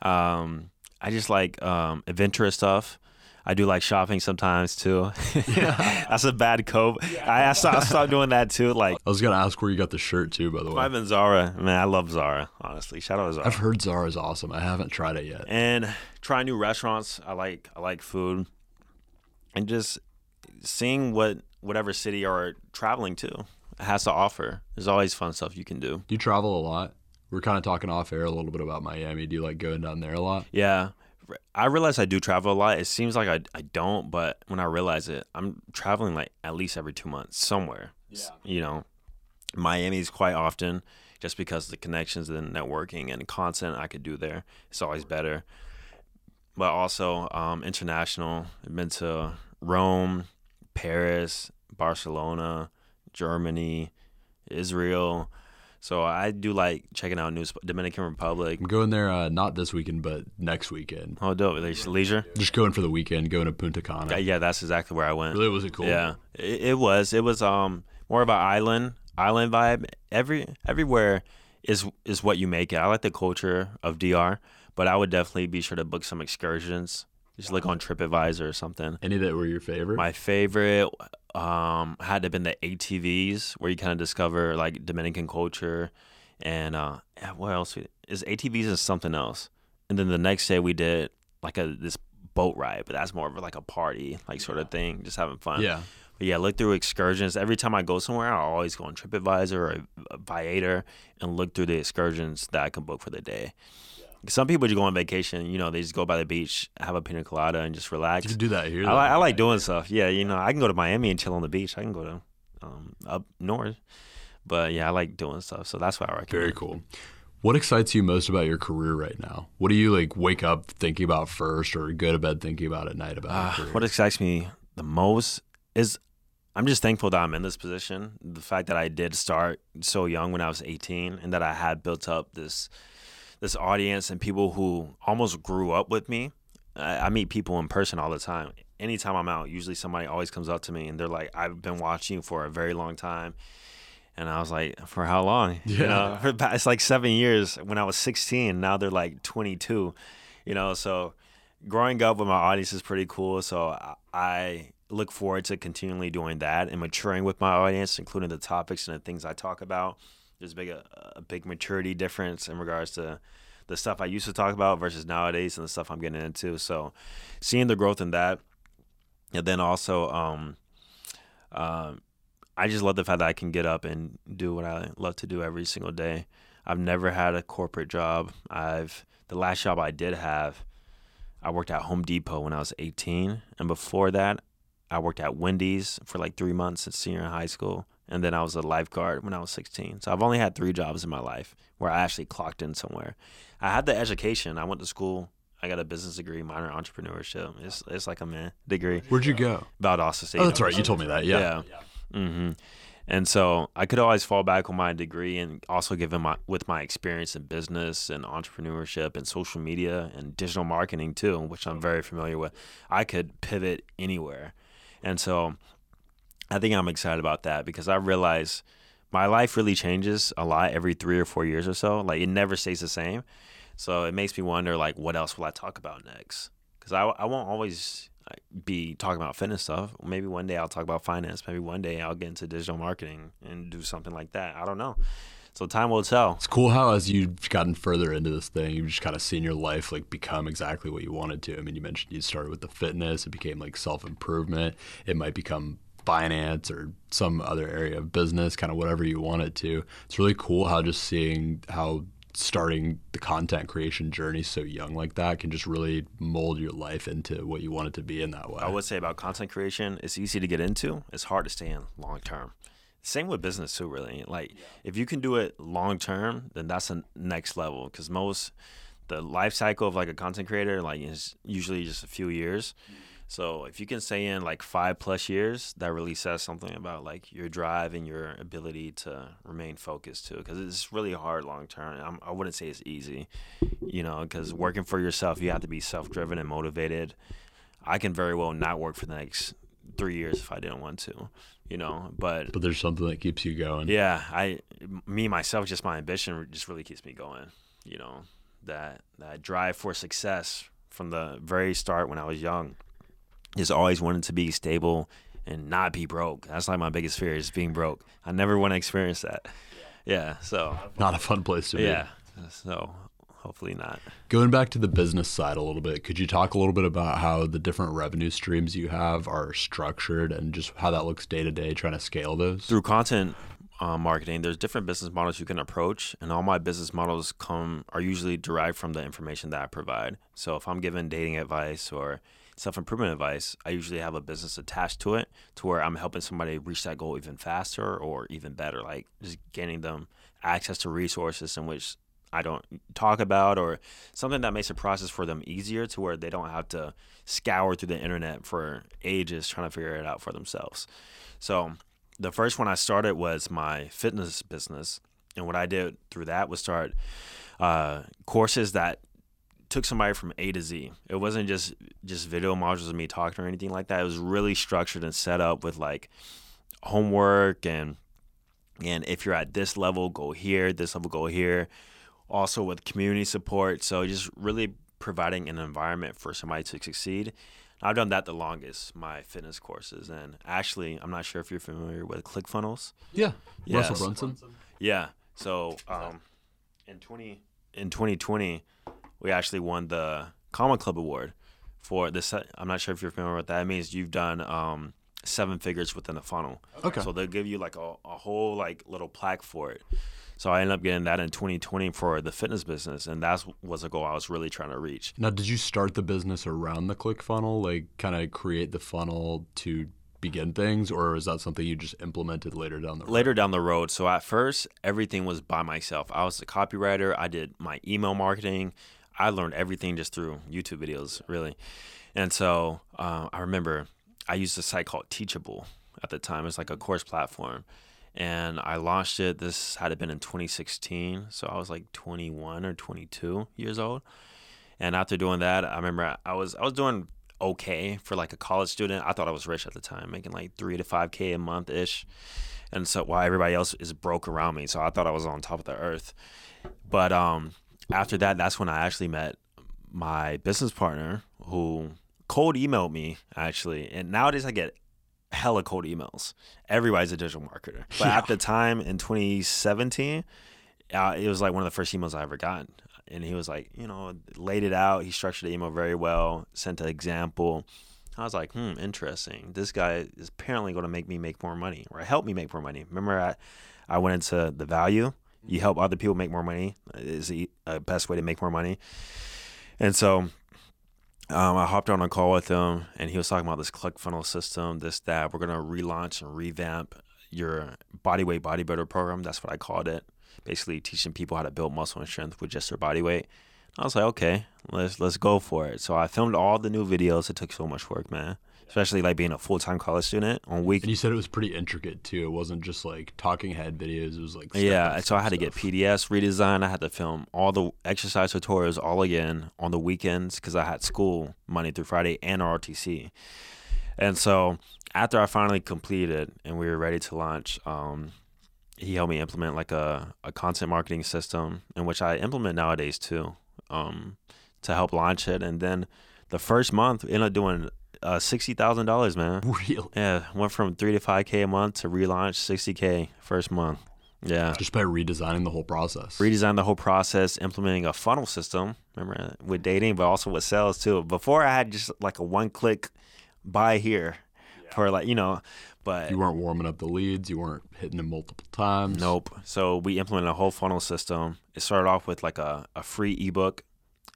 Um, I just like um, adventurous stuff. I do like shopping sometimes too. That's a bad cope. I, I stopped, I stopped doing that too. Like I was gonna ask where you got the shirt too, by the way. I'm in Zara. Man, I love Zara. Honestly, shout out to Zara. I've heard Zara's awesome. I haven't tried it yet. and try new restaurants. I like I like food, and just seeing what whatever city you're traveling to has to offer. There's always fun stuff you can do. Do you travel a lot? We're kind of talking off air a little bit about Miami. Do you like going down there a lot? Yeah. I realize I do travel a lot. It seems like I, I don't, but when I realize it, I'm traveling like at least every two months somewhere. Yeah. You know, Miami's quite often just because of the connections and networking and content I could do there. It's always better. But also um, international. I've been to Rome, Paris, Barcelona, Germany, Israel. So I do like checking out new sp- Dominican Republic. I'm going there uh, not this weekend, but next weekend. Oh, dope! Leis- Leisure. Just going for the weekend, going to Punta Cana. Yeah, yeah, that's exactly where I went. Really, was it cool? Yeah, it, it was. It was um more of an island island vibe. Every everywhere is is what you make it. I like the culture of DR, but I would definitely be sure to book some excursions. Just like on TripAdvisor or something. Any that were your favorite? My favorite um had to have been the ATVs where you kind of discover like Dominican culture and uh what else is ATVs is something else. And then the next day we did like a this boat ride, but that's more of like a party like sort of thing, just having fun. yeah. But yeah, look through excursions. Every time I go somewhere, I always go on TripAdvisor or Viator and look through the excursions that I can book for the day. Some people just go on vacation, you know, they just go by the beach, have a pina colada, and just relax. You could do that here. I like, I like doing stuff. Yeah, you know, I can go to Miami and chill on the beach. I can go to um, up north, but yeah, I like doing stuff. So that's why I recommend. Very cool. What excites you most about your career right now? What do you like wake up thinking about first, or go to bed thinking about at night about? Uh, what excites me the most is I'm just thankful that I'm in this position. The fact that I did start so young when I was 18 and that I had built up this this audience and people who almost grew up with me. I, I meet people in person all the time. Anytime I'm out, usually somebody always comes up to me and they're like, "I've been watching you for a very long time." And I was like, "For how long?" You Yeah. know, for it's like seven years. When I was 16, now they're like 22. You know, so growing up with my audience is pretty cool. So I look forward to continually doing that and maturing with my audience, including the topics and the things I talk about. There's big a, a big maturity difference in regards to the stuff I used to talk about versus nowadays and the stuff I'm getting into. So seeing the growth in that, and then also um, um, I just love the fact that I can get up and do what I love to do every single day. I've never had a corporate job. I've the last job I did have, I worked at Home Depot when I was 18, and before that, I worked at Wendy's for like three months in senior high school, and then I was a lifeguard when I was 16. So I've only had three jobs in my life where I actually clocked in somewhere. I had the education. I went to school. I got a business degree, minor entrepreneurship. It's it's like a man degree. Where'd you go? Valdosta State. Oh, that's right. You told me that. Yeah. Yeah. hmm And so I could always fall back on my degree and also given my with my experience in business and entrepreneurship and social media and digital marketing too, which I'm very familiar with. I could pivot anywhere. And so I think I'm excited about that because I realize my life really changes a lot every three or four years or so. Like it never stays the same. So it makes me wonder, like, what else will I talk about next? Because I, I won't always be talking about fitness stuff. Maybe one day I'll talk about finance. Maybe one day I'll get into digital marketing and do something like that. I don't know. So time will tell. It's cool how as you've gotten further into this thing, you've just kind of seen your life like become exactly what you wanted to. I mean, you mentioned you started with the fitness, it became like self improvement. It might become finance or some other area of business, kind of whatever you want it to. It's really cool how just seeing how starting the content creation journey so young like that can just really mold your life into what you want it to be in that way. I would say about content creation, it's easy to get into. It's hard to stay in long term. Same with business too, really. Like if you can do it long term, then that's the next level. Because most the life cycle of like a content creator like is usually just a few years. So if you can stay in like five plus years, that really says something about like your drive and your ability to remain focused too. Because it's really hard long term. I wouldn't say it's easy, you know. Because working for yourself, you have to be self driven and motivated. I can very well not work for the next three years if I didn't want to, you know. But but there's something that keeps you going. Yeah, I, me myself, just my ambition just really keeps me going. You know, that that drive for success from the very start when I was young just always wanted to be stable and not be broke. That's like my biggest fear is being broke. I never want to experience that. Yeah, so not a fun place to be. Yeah, so hopefully not. Going back to the business side a little bit, could you talk a little bit about how the different revenue streams you have are structured and just how that looks day to day trying to scale those? Through content uh, marketing, there's different business models you can approach, and all my business models come are usually derived from the information that I provide. So if I'm giving dating advice or self improvement advice, I usually have a business attached to it to where I'm helping somebody reach that goal even faster or even better, like just getting them access to resources in which I don't talk about or something that makes the process for them easier to where they don't have to scour through the internet for ages trying to figure it out for themselves. So the first one I started was my fitness business. And what I did through that was start uh, courses that took somebody from A to Z. It wasn't just just video modules of me talking or anything like that. It was really structured and set up with like homework and and if you're at this level, go here. This level, go here. Also with community support. So just really providing an environment for somebody to succeed. I've done that the longest, my fitness courses. And actually, I'm not sure if you're familiar with ClickFunnels. Yeah. Russell Brunson. Yeah. So um, in 20 in 2020, we actually won the Comma Club Award for this. I'm not sure if you're familiar with that. It means you've done um, seven figures within the funnel. Okay. So they'll give you like a, a whole like little plaque for it. So I ended up getting that in 2020 for the fitness business, and that was a goal I was really trying to reach. Now, did you start the business around the click funnel, like kind of create the funnel to begin things, or is that something you just implemented later down the road? Later down the road. So at first, everything was by myself. I was the copywriter. I did my email marketing. I learned everything just through YouTube videos, really. And so uh, I remember I used a site called Teachable at the time. It's like a course platform. And I launched it. This had been in 2016. So I was like 21 or 22 years old. And after doing that, I remember I was I was doing okay for like a college student. I thought I was rich at the time, making like three to five k a month ish. And so while everybody else is broke around me, so I thought I was on top of the earth. But um, after that, that's when I actually met my business partner who cold emailed me actually. And nowadays I get hella cold emails. Everybody's a digital marketer. But yeah. at the time in 2017, uh, it was like one of the first emails I ever got. And he was like, you know, laid it out. He structured the email very well, sent an example. I was like, hmm, interesting. This guy is apparently going to make me make more money or help me make more money. Remember, I, I went into the value you help other people make more money is the uh, best way to make more money. And so um, I hopped on a call with him, and he was talking about this click funnel system, this that we're gonna relaunch and revamp your body weight bodybuilder program. That's what I called it. Basically, teaching people how to build muscle and strength with just their body weight. I was like, okay, let's let's go for it. So I filmed all the new videos. It took so much work, man especially like being a full time college student on week. And you said it was pretty intricate too. It wasn't just like talking head videos. It was like yeah. So I had to get PDFs redesigned. I had to film all the exercise tutorials all again on the weekends because I had school Monday through Friday and ROTC. And so after I finally completed and we were ready to launch, um, he helped me implement like a, a content marketing system in which I implement nowadays too um, to help launch it. And then the first month, we ended up doing uh, sixty thousand dollars, man. Really? Yeah, went from three to five k a month to relaunch sixty k first month. Yeah, just by redesigning the whole process. Redesign the whole process, implementing a funnel system. Remember with dating, but also with sales too. Before I had just like a one click buy here yeah. for like you know, But You weren't warming up the leads. You weren't hitting them multiple times. Nope. So we implemented a whole funnel system. It started off with like a, a free ebook,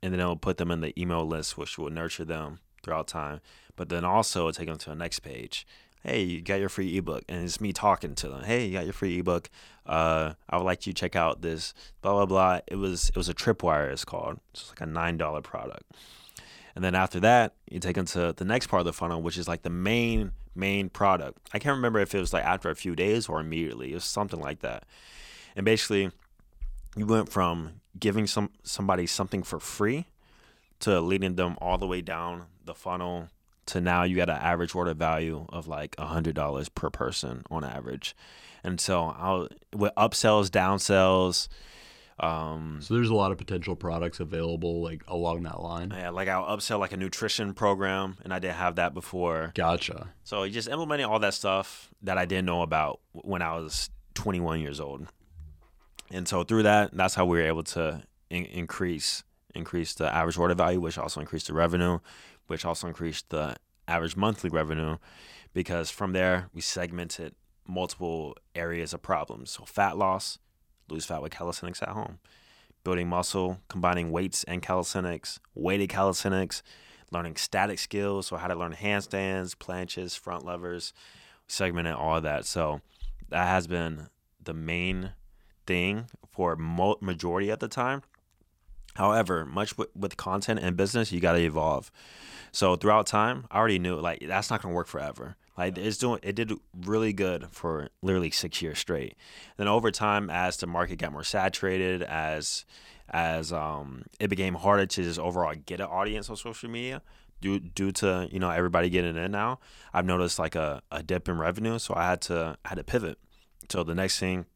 and then it will put them in the email list, which will nurture them throughout time. But then also take them to the next page. Hey, you got your free ebook, and it's me talking to them. Hey, you got your free ebook. Uh, I would like you to check out this. Blah blah blah. It was it was a tripwire. It's called. It's like a nine dollar product. And then after that, you take them to the next part of the funnel, which is like the main main product. I can't remember if it was like after a few days or immediately. It was something like that. And basically, you went from giving some somebody something for free to leading them all the way down the funnel to now you got an average order value of like a hundred dollars per person on average. And so I'll with upsells, downsells, um, So there's a lot of potential products available like along that line. yeah, like I'll upsell like a nutrition program, and I didn't have that before. Gotcha. So just implementing all that stuff that I didn't know about when I was 21 years old. And so through that, that's how we were able to in- increase increase the average order value, which also increased the revenue, which also increased the average monthly revenue, because from there we segmented multiple areas of problems. So fat loss, lose fat with calisthenics at home, building muscle, combining weights and calisthenics, weighted calisthenics, learning static skills, so how to learn handstands, planches, front levers, segmented all that. So that has been the main thing for majority at the time. However, much with, with content and business, you got to evolve. So throughout time, I already knew like that's not going to work forever. Like it's doing, it did really good for literally six years straight. Then over time, as the market got more saturated, as as um, it became harder to just overall get an audience on social media due due to you know everybody getting in now, I've noticed like a, a dip in revenue. So I had to I had to pivot. So the next thing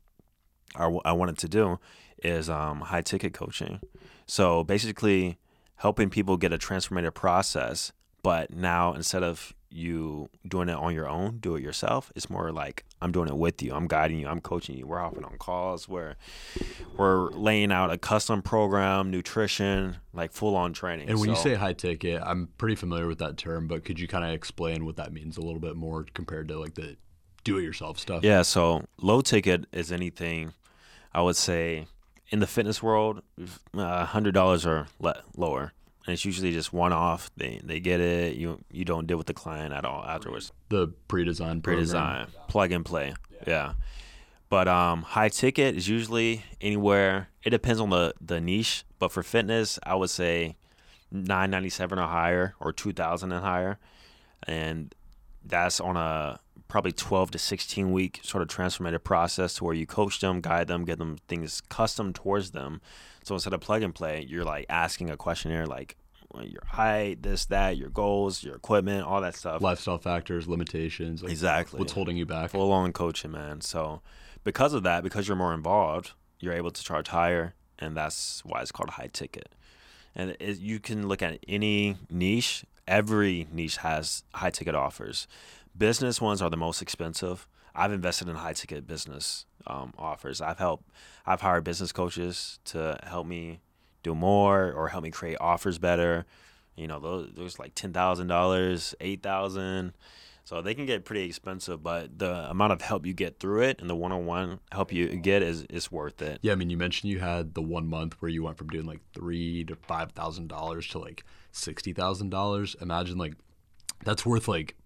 I, I wanted to do is um, high ticket coaching. So basically, helping people get a transformative process, but now instead of you doing it on your own, do it yourself. It's more like I'm doing it with you. I'm guiding you. I'm coaching you. We're hopping on calls. We're we're laying out a custom program, nutrition, like full on training. And when you say high ticket, I'm pretty familiar with that term, but could you kind of explain what that means a little bit more compared to like the do it yourself stuff? Yeah, so low ticket is anything. I would say in the fitness world, uh, hundred dollars or le- lower, and it's usually just one off. They they get it. You you don't deal with the client at all afterwards. The pre-designed. Pre-design, plug and play. Yeah. But um, high ticket is usually anywhere. It depends on the the niche. But for fitness, I would say nine ninety seven or higher, or two thousand and higher, and that's on a probably 12 to 16 week sort of transformative process to where you coach them, guide them, get them things custom towards them. So instead of plug and play, you're like asking a questionnaire like your height, this, that, your goals, your equipment, all that stuff. Lifestyle factors, limitations. Like Exactly. What's holding you back? Full on coaching, man. So because of that, because you're more involved, you're able to charge higher, and that's why it's called a high ticket. And it, you can look at any niche. Every niche has high ticket offers. Business ones are the most expensive. I've invested in high ticket business um, offers. I've helped. I've hired business coaches to help me do more or help me create offers better. You know, those there's like ten thousand dollars, eight thousand. So they can get pretty expensive, but the amount of help you get through it and the one-on-one help you get is is worth it. Yeah, I mean, you mentioned you had the one month where you went from doing like three to five thousand dollars to like sixty thousand dollars. Imagine like that's worth like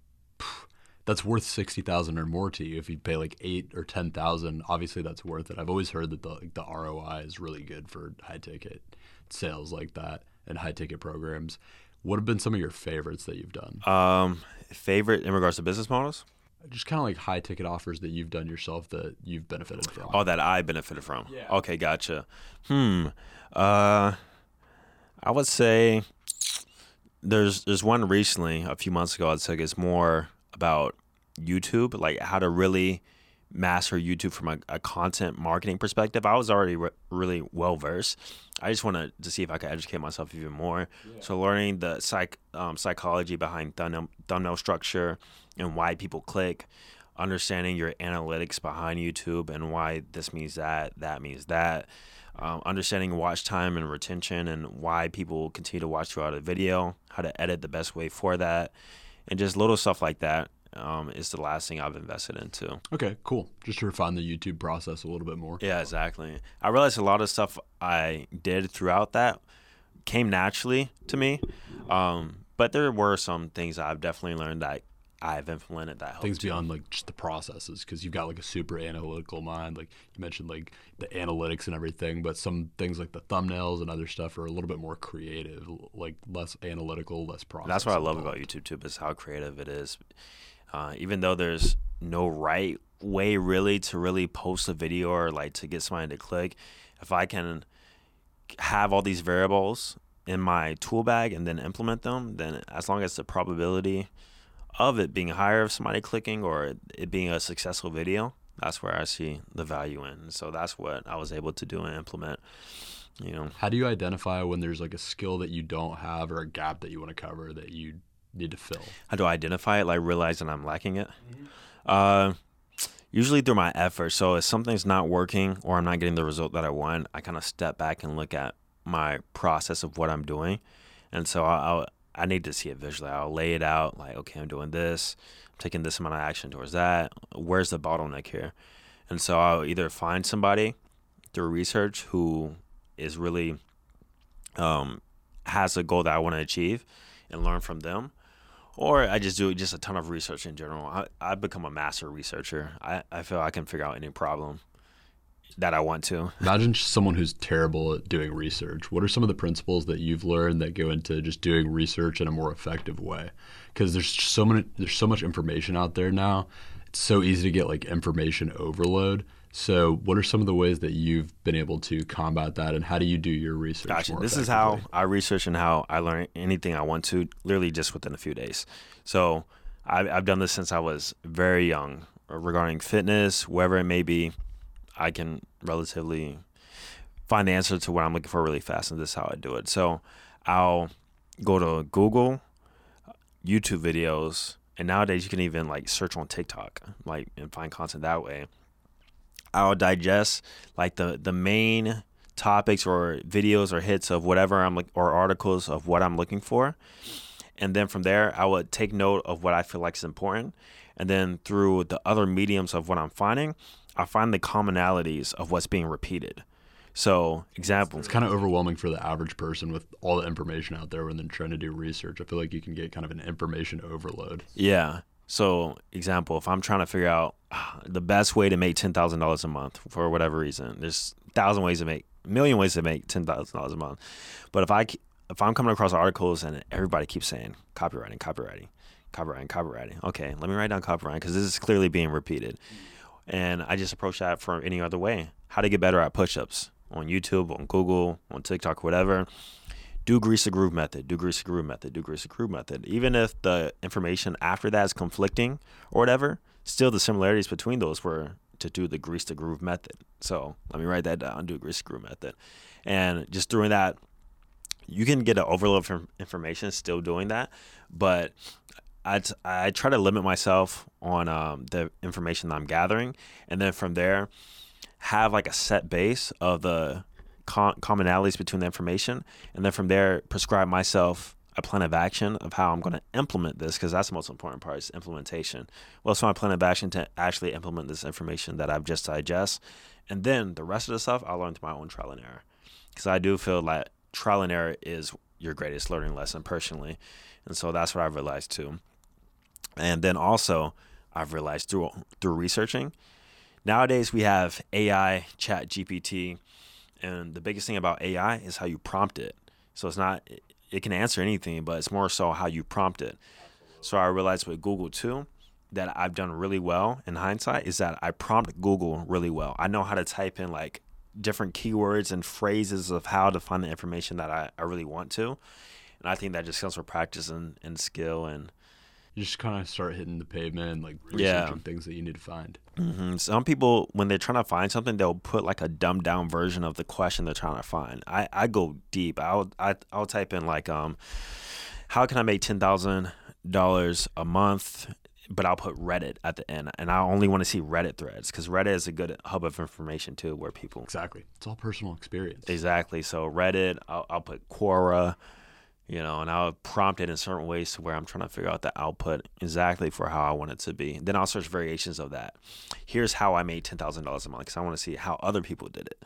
that's worth sixty thousand or more to you if you pay like eight or ten thousand. Obviously, that's worth it. I've always heard that the like, the ROI is really good for high ticket sales like that and high ticket programs. What have been some of your favorites that you've done? Um, favorite in regards to business models? Just kind of like high ticket offers that you've done yourself that you've benefited from. Oh, that I benefited from. Yeah. Okay, gotcha. Hmm. Uh, I would say there's there's one recently a few months ago. I'd say it's more about YouTube, like how to really master YouTube from a, a content marketing perspective. I was already re- really well versed. I just wanted to see if I could educate myself even more. So learning the psych um, psychology behind thumbnail, thumbnail structure and why people click, understanding your analytics behind YouTube and why this means that, that means that, um, understanding watch time and retention and why people continue to watch throughout a video, how to edit the best way for that, and just little stuff like that. um, is the last thing I've invested into. Okay, cool. Just to refine the YouTube process a little bit more. Yeah, exactly. I realized a lot of stuff I did throughout that came naturally to me, um, but there were some things I've definitely learned that I've implemented that. Things beyond like just the processes, because you've got like a super analytical mind. Like you mentioned, like the analytics and everything, but some things like the thumbnails and other stuff are a little bit more creative, like less analytical, less process. That's what I love about YouTube too, is how creative it is. Uh, even though there's no right way really to really post a video or like to get somebody to click, if I can have all these variables in my tool bag and then implement them, then as long as the probability of it being higher of somebody clicking or it being a successful video, that's where I see the value in. So that's what I was able to do and implement. You know, How do you identify when there's like a skill that you don't have or a gap that you want to cover that you need to fill? how do I identify it? Like realize that I'm lacking it. Uh, usually through my effort. So if something's not working or I'm not getting the result that I want, I kind of step back and look at my process of what I'm doing, and so I'll, I'll I need to see it visually. I'll lay it out like, okay, I'm doing this, I'm taking this amount of action towards that. Where's the bottleneck here? And so I'll either find somebody through research who is really um, has a goal that I want to achieve and learn from them, or I just do just a ton of research in general. I, I've become a master researcher. I, I feel I can figure out any problem that I want to. Imagine someone who's terrible at doing research. What are some of the principles that you've learned that go into just doing research in a more effective way? Because there's so many, there's so much information out there now. It's so easy to get like information overload. So, what are some of the ways that you've been able to combat that, and how do you do your research? Gotcha. This is how? I research and how I learn anything I want to, literally just within a few days. So I've done this since I was very young regarding fitness, wherever it may be. I can relatively find the answer to what I'm looking for really fast, and this is how I do it. So I'll go to Google, YouTube videos, and nowadays you can even like search on TikTok, like and find content that way. I'll digest like the the main topics or videos or hits of whatever I'm like or articles of what I'm looking for. And then from there, I would take note of what I feel like is important. And then through the other mediums of what I'm finding, I find the commonalities of what's being repeated. So, example, It's kind of overwhelming for the average person with all the information out there when they're trying to do research. I feel like you can get kind of an information overload. Yeah. So, example, if I'm trying to figure out ah, the best way to make ten thousand dollars a month for whatever reason, there's a thousand ways to make, a million ways to make ten thousand dollars a month. But if I if I'm coming across articles and everybody keeps saying copywriting, copywriting, copywriting, copywriting, okay, let me write down copywriting because this is clearly being repeated, and I just approach that from any other way. How to get better at push-ups on YouTube, on Google, on TikTok, whatever do grease the groove method, do grease the groove method, do grease the groove method. Even if the information after that is conflicting or whatever, still the similarities between those were to do the grease the groove method. So let me write that down, do grease the groove method. And just doing that, you can get an overload of information still doing that, but I, try to limit myself on um, the information that I'm gathering. And then from there, have like a set base of the com- commonalities between the information, and then from there prescribe myself a plan of action of how I'm going to implement this because that's the most important part is implementation. What's my plan of action to actually implement this information that I've just digest, and then the rest of the stuff I'll learn through my own trial and error because I do feel like trial and error is your greatest learning lesson personally, and so that's what I've realized too. And then also I've realized through through researching nowadays we have AI, Chat GPT, and the biggest thing about AI is how you prompt it. So it's not it can answer anything, but it's more so how you prompt it. So I realized with Google too that I've done really well in hindsight is that I prompt Google really well. I know how to type in like different keywords and phrases of how to find the information that I, I really want to. And I think that just comes with practice and, and skill and You just kind of start hitting the pavement and like Yeah. researching things that you need to find. Mhm. Some people, when they're trying to find something, they'll put like a dumbed down version of the question they're trying to find. I, I go deep. I'll I, I'll type in like um, how can I make ten thousand dollars a month? But I'll put Reddit at the end, and I only want to see Reddit threads because Reddit is a good hub of information too, where people Exactly. It's all personal experience. exactly. So Reddit, I'll, I'll put Quora, you know, and I'll prompt it in certain ways to where I'm trying to figure out the output exactly for how I want it to be. Then I'll search variations of that. Here's how I made ten thousand dollars a month because I want to see how other people did it,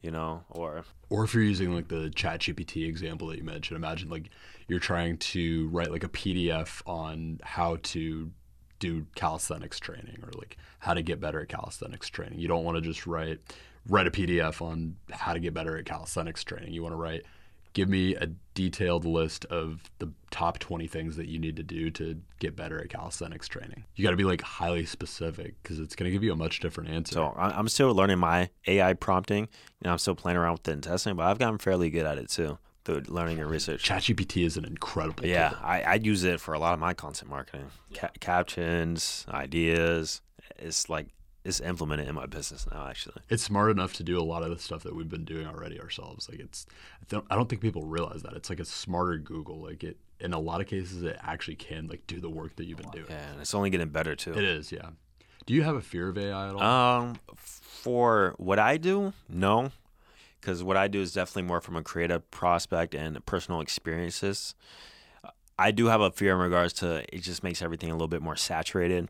you know, or Or if you're using like the chat GPT example that you mentioned, imagine like you're trying to write like a PDF on how to do calisthenics training or like how to get better at calisthenics training. You don't want to just write write a PDF on how to get better at calisthenics training. You want to write give me a detailed list of the top 20 things that you need to do to get better at calisthenics training. You got to be like highly specific because it's going to give you a much different answer. So I- I'm still learning my AI prompting. You know, I'm still playing around with it and testing, but I've gotten fairly good at it too through learning and research. ChatGPT is an incredible Yeah. I, I use it for a lot of my content marketing, Ca- captions, ideas. It's like it's implemented in my business now. Actually, It's smart enough to do a lot of the stuff that we've been doing already ourselves. Like it's, I don't, I don't think people realize that it's like a smarter Google. Like it, in a lot of cases, it actually can like do the work that you've been doing. yeah, and it's only getting better too. It is, yeah. Do you have a fear of AI at all? Um, for what I do, no, because what I do is definitely more from a creative prospect and personal experiences. I do have a fear in regards to it just makes everything a little bit more saturated,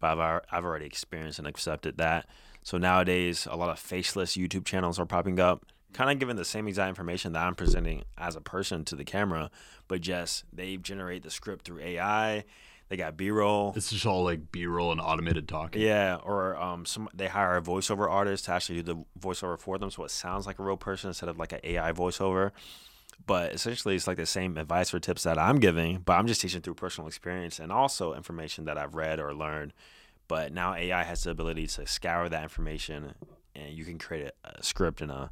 but I've I've already experienced and accepted that. So nowadays, a lot of faceless YouTube channels are popping up, kind of giving the same exact information that I'm presenting as a person to the camera, but just they generate the script through AI. They got B-roll. it's just all like B-roll and automated talking. Yeah, or um, some they hire a voiceover artist to actually do the voiceover for them, so it sounds like a real person instead of like an AI voiceover. But essentially, it's like the same advice or tips that I'm giving, but I'm just teaching through personal experience and also information that I've read or learned. But now AI has the ability to scour that information, and you can create a, a script in a,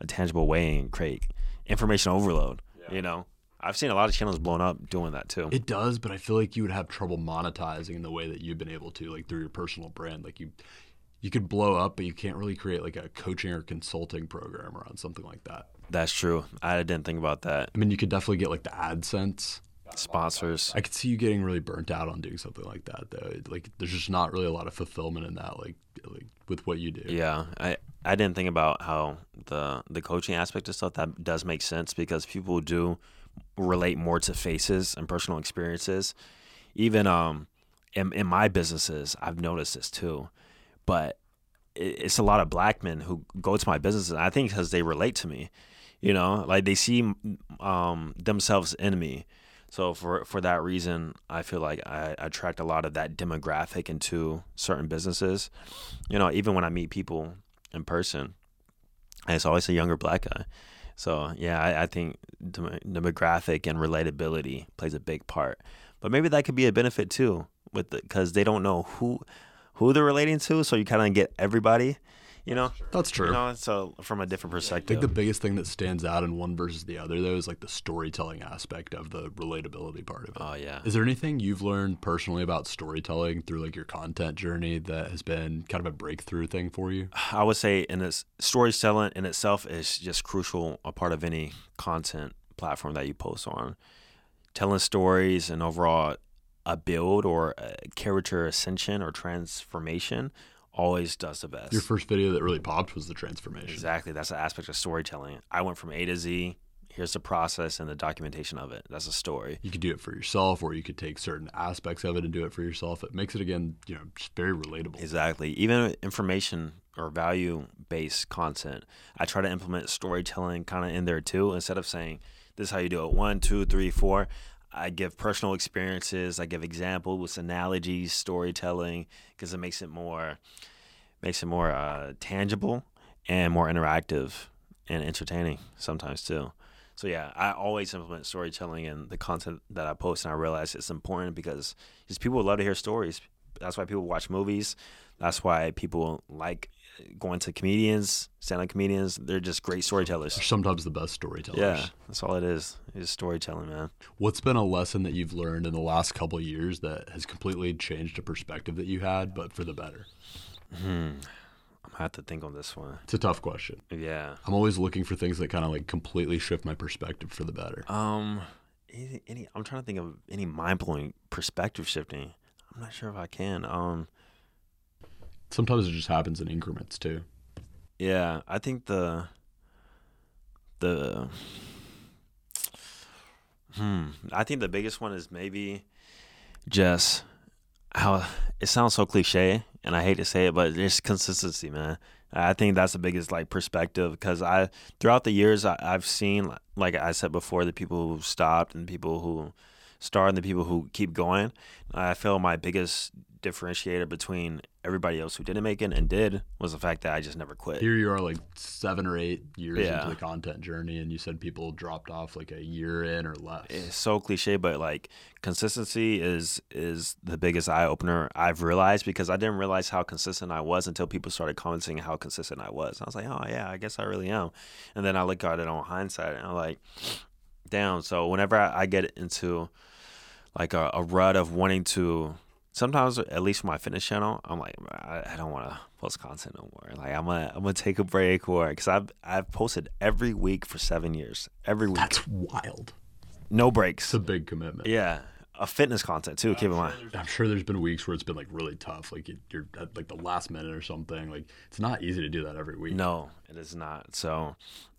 a tangible way and create information overload. You know, I've seen a lot of channels blown up doing that too. It does, but I feel like you would have trouble monetizing in the way that you've been able to, like through your personal brand. Like you, you could blow up, but you can't really create like a coaching or consulting program around something like that. That's true. I didn't think about that. I mean, you could definitely get like the AdSense. Sponsors. I could see you getting really burnt out on doing something like that, though. Like, there's just not really a lot of fulfillment in that, like, like with what you do. Yeah, I I didn't think about how the the coaching aspect of stuff that does make sense because people do relate more to faces and personal experiences. Even um in in my businesses, I've noticed this too, but it's a lot of black men who go to my businesses. I think because they relate to me, you know, like they see um themselves in me. So for for that reason, I feel like I attract a lot of that demographic into certain businesses. You know, even when I meet people in person, it's always a younger black guy. So yeah, I, I think dem- demographic and relatability plays a big part. But maybe that could be a benefit too, with because they don't know who who they're relating to. So you kind of get everybody. You know, That's true. you know. So from a different perspective, I think the biggest thing that stands out in one versus the other, though, is like the storytelling aspect of the relatability part of it. oh yeah. Is there anything you've learned personally about storytelling through like your content journey that has been kind of a breakthrough thing for you? I would say in this storytelling in itself is just crucial a part of any content platform that you post on. Telling stories and overall a build or a character ascension or transformation always does the best. Your first video that really popped was the transformation. exactly. That's the aspect of storytelling. I went from A to Z. Here's the process and the documentation of it. That's a story. You could do it for yourself, or you could take certain aspects of it and do it for yourself. It makes it again, you know, just very relatable. Exactly. Even information or value based content, I try to implement storytelling kind of in there too. Instead of saying, this is how you do it one, two, three, four, I give personal experiences, I give examples, analogies, storytelling, because it makes it more makes it more uh, tangible and more interactive and entertaining sometimes too. So yeah, I always implement storytelling in the content that I post, and I realize it's important because just people love to hear stories. That's why people watch movies. That's why people like going to comedians, stand-up comedians. They're just great storytellers. Sometimes the best storytellers. Yeah, that's all it is. storytelling, man. What's been a lesson that you've learned in the last couple of years that has completely changed a perspective that you had, but for the better? Hmm. I'm gonna have to think on this one. It's a tough question. Yeah. I'm always looking for things that kind of like completely shift my perspective for the better. Um, any, any I'm trying to think of any mind blowing perspective shifting. I'm not sure if I can. Um, Sometimes it just happens in increments too. yeah, I think the the Hmm. I think the biggest one is maybe just how it sounds so cliche, and I hate to say it, but there's consistency, man. I think that's the biggest like perspective because I throughout the years I, I've seen like I said before the people who stopped and people who start and the people who keep going. I feel my biggest differentiator between everybody else who didn't make it and did was the fact that I just never quit. Here you are, like seven or eight years Yeah. into the content journey, and you said people dropped off like a year in or less. it's so cliche, but like consistency is is the biggest eye opener I've realized because I didn't realize how consistent I was until people started commenting how consistent I was. I was like, oh yeah, I guess I really am. And then I look at it on hindsight and I'm like, damn. So whenever I, I get into like a, a rut of wanting to. Sometimes, at least for my fitness channel, I'm like, I, I don't want to post content no more. Like, I'm gonna, I'm gonna take a break, or because I've, I've posted every week for seven years, every week, That's wild. no breaks. It's a big commitment. Yeah, a fitness content too. Keep in mind. I'm sure there's been weeks where it's been like really tough, like you- you're at like the last minute or something. Like it's not easy to do that every week. No, it is not. So,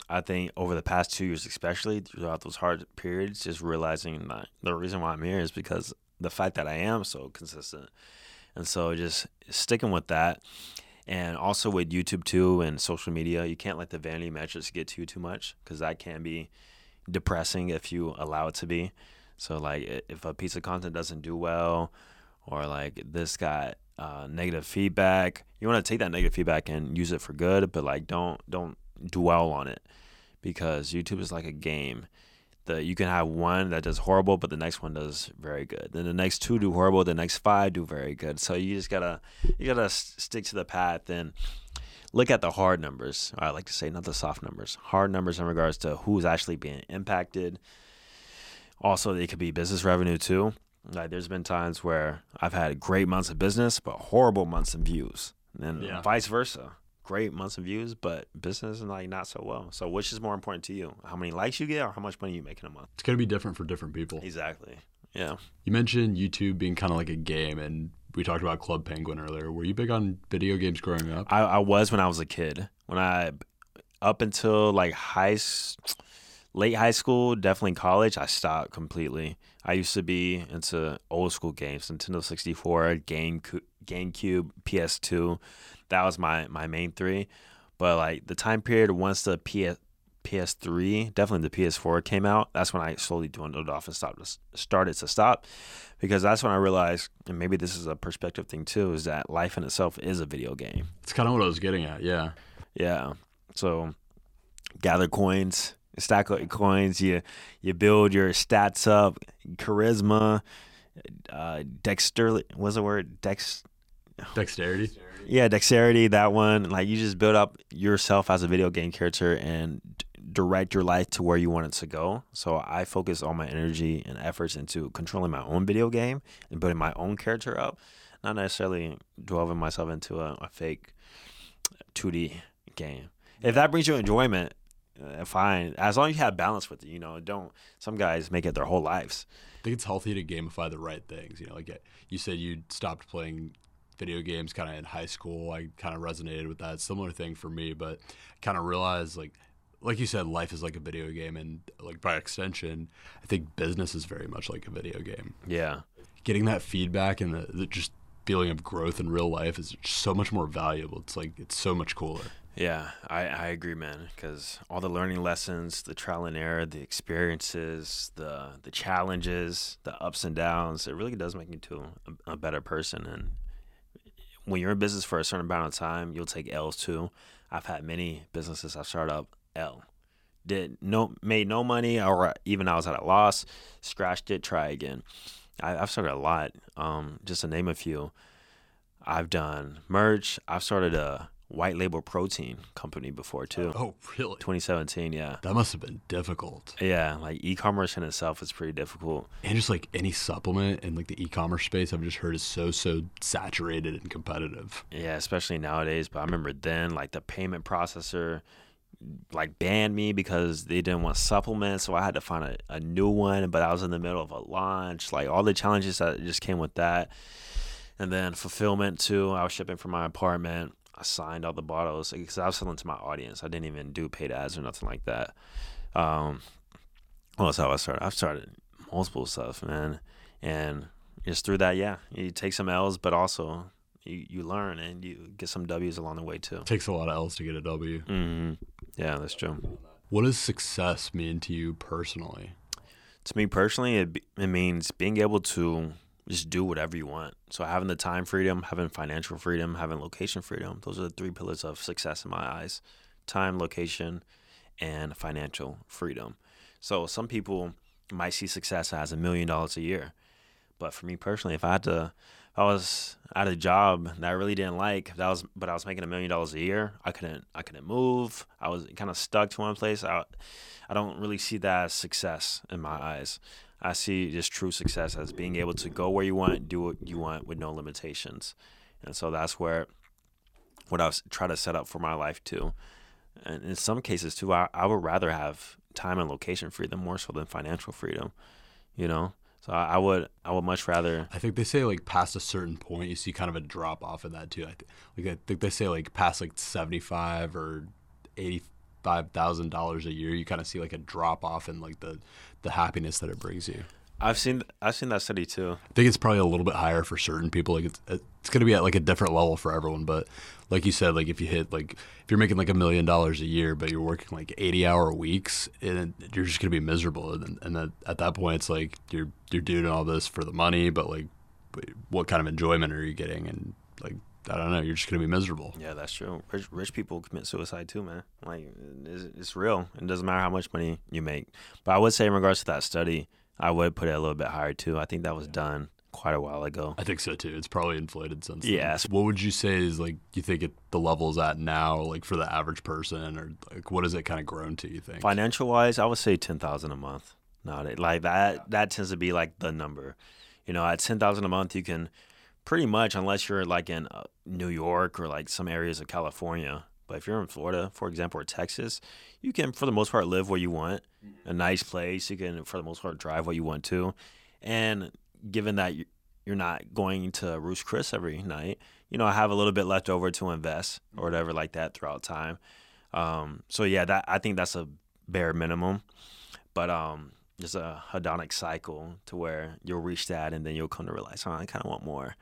I think over the past two years, especially throughout those hard periods, just realizing that the reason why I'm here is because the fact that I am so consistent, and so just sticking with that. And also with YouTube too and social media, you can't let the vanity metrics get to you too much because that can be depressing if you allow it to be. So like if a piece of content doesn't do well, or like this got uh, negative feedback, you want to take that negative feedback and use it for good, but like don't don't dwell on it because YouTube is like a game. The you can have one that does horrible, but the next one does very good. Then the next two do horrible, the next five do very good. So you just gotta you gotta stick to the path and look at the hard numbers. I like to say not the soft numbers. Hard numbers in regards to who's actually being impacted. Also, it could be business revenue too. Like there's been times where I've had great months of business, but horrible months of views, and then Yeah. vice versa. Great months of views, but business is like not so well. So, which is more important to you? How many likes you get, or how much money you make in a month? It's gonna be different for different people. Exactly. Yeah. You mentioned YouTube being kind of like a game, and we talked about Club Penguin earlier. Were you big on video games growing up? I, I was when I was a kid. When I up until like high, late high school, definitely college, I stopped completely. I used to be into old school games, Nintendo sixty four, Game GameCube, PS2. That was my my main three. But like the time period once the PS PS3, definitely the PS4 came out, that's when I slowly dwindled off and stopped started to stop because that's when I realized, and maybe this is a perspective thing too, is that life in itself is a video game. It's kind of what I was getting at. Yeah. Yeah. So gather coins, stack up your coins. You you build your stats up, charisma, uh, dexter. What's the word? Dex. Dexterity. Yeah, dexterity. That one. Like you just build up yourself as a video game character and d- direct your life to where you want it to go. So I focus all my energy and efforts into controlling my own video game and building my own character up, not necessarily delving myself into a, a fake 2D game. If that brings you enjoyment, uh, fine. As long as you have balance with it, you know. Don't. Some guys make it their whole lives. I think it's healthy to gamify the right things. You know, like you said, you stopped playing video games kind of in high school. I kind of resonated with that. Similar thing for me, but kind of realized like, like you said, life is like a video game, and like by extension, I think business is very much like a video game. Yeah. Getting that feedback and the, the just feeling of growth in real life is so much more valuable. It's like it's so much cooler. Yeah, I, I agree, man. Because all the learning lessons, the trial and error, the experiences, the the challenges, the ups and downs, it really does make you to a, a better person. And when you're in business for a certain amount of time, you'll take L's too. I've had many businesses I've started up L, did no made no money, or even I was at a loss, scratched it, try again. I, I've started a lot. Um, just to name a few, I've done merch. I've started a white label protein company before too. Oh, really? 2017, yeah. That must have been difficult. Yeah, like e-commerce in itself is pretty difficult. And just like any supplement in like the e-commerce space, I've just heard is so so saturated and competitive. Yeah, especially nowadays. But I remember then, like the payment processor, like banned me because they didn't want supplements, so I had to find a, a new one. But I was in the middle of a launch, like all the challenges that just came with that, and then fulfillment too. I was shipping from my apartment. I signed all the bottles because I was selling to my audience. I didn't even do paid ads or nothing like that. Um, well, that's how I started. I've started multiple stuff, man. And just through that, yeah, you take some L's, but also you, you learn and you get some W's along the way too. Takes a lot of L's to get a W. hmm Yeah, that's true. What does success mean to you personally? To me personally, it, it means being able to just do whatever you want. So having the time freedom, having financial freedom, having location freedom. Those are the three pillars of success in my eyes: time, location, and financial freedom. So some people might see success as a million dollars a year, but for me personally, if I had to, if I was at a job that I really didn't like, that was, but I was making a million dollars a year, I couldn't, I couldn't move. I was kind of stuck to one place. I, I don't really see that as success in my eyes. I see just true success as being able to go where you want, do what you want with no limitations, and so that's where what I was try to set up for my life too. And in some cases too, I, I would rather have time and location freedom more so than financial freedom. You know, so I, I would I would much rather. I think they say like past a certain point, you see kind of a drop off in that too. I th- like I think they say like past like seventy five or eighty five thousand dollars a year, you kind of see like a drop off in like the the happiness that it brings you. I've seen I've seen that study too. I think it's probably a little bit higher for certain people. Like it's it's gonna be at like a different level for everyone. But like you said, like if you hit like if you're making like a million dollars a year, but you're working like eighty hour weeks, and you're just gonna be miserable. And and then at that point, it's like you're you're doing all this for the money, but like, what kind of enjoyment are you getting? And like I don't know, you're just gonna be miserable. Yeah, that's true. Rich, rich people commit suicide too, man. Like it's, it's real. It doesn't matter how much money you make. But I would say in regards to that study, I would put it a little bit higher too. I think that was done quite a while ago. I think so too. It's probably inflated since. Yes. Then. What would you say is like you think it, the level is at now, like for the average person, or like what has it kind of grown to? You think Financial wise, I would say ten thousand a month. Not like that, that tends to be like the number. You know, at ten thousand a month, you can pretty much, unless you're like in uh, New York or like some areas of California. But if you're in Florida, for example, or Texas, you can, for the most part, live where you want, a nice place. You can, for the most part, drive where you want to, and given that you- you're not going to Ruth's Chris every night, you know, I have a little bit left over to invest or whatever like that throughout time. Um, so yeah, that I think that's a bare minimum, but um, just a hedonic cycle to where you'll reach that and then you'll come to realize, oh, I kind of want more,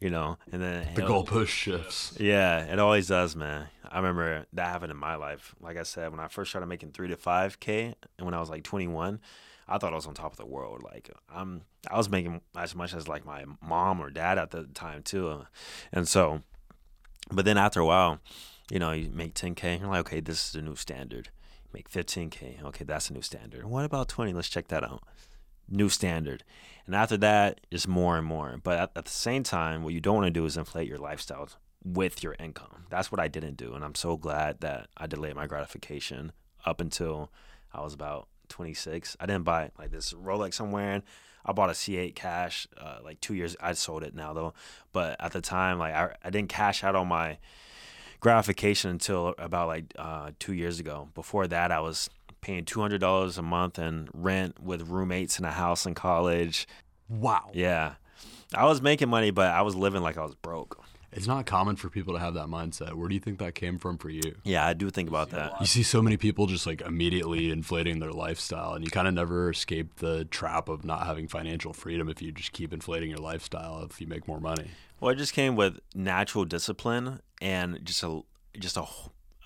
you know, and then the it'll- goalpost shifts? yeah, it always does, man. I remember that happened in my life. Like I said, when I first started making three to five k, and when I was like 21, I thought I was on top of the world. Like I'm, I was making as much as like my mom or dad at the time too, and so. But then after a while, you know, you make 10k, you're like, okay, this is the new standard. Make 15k, okay, that's a new standard. What about 20? Let's check that out new standard. And after that, just more and more. But at, at the same time, what you don't want to do is inflate your lifestyle with your income. That's what I didn't do. And I'm so glad that I delayed my gratification up until I was about 26. I didn't buy like this Rolex I'm wearing. I bought a C8 cash uh, like two years. I sold it now though. But at the time, like I, I didn't cash out on my gratification until about like uh, two years ago. Before that, I was paying two hundred dollars a month in rent with roommates in a house in college. Wow. Yeah, I was making money, but I was living like I was broke. It's not common for people to have that mindset. Where do you think that came from for you? Yeah, I do think about that. You see so many people just like immediately inflating their lifestyle, and you kind of never escape the trap of not having financial freedom if you just keep inflating your lifestyle if you make more money. Well, it just came with natural discipline and just a just a,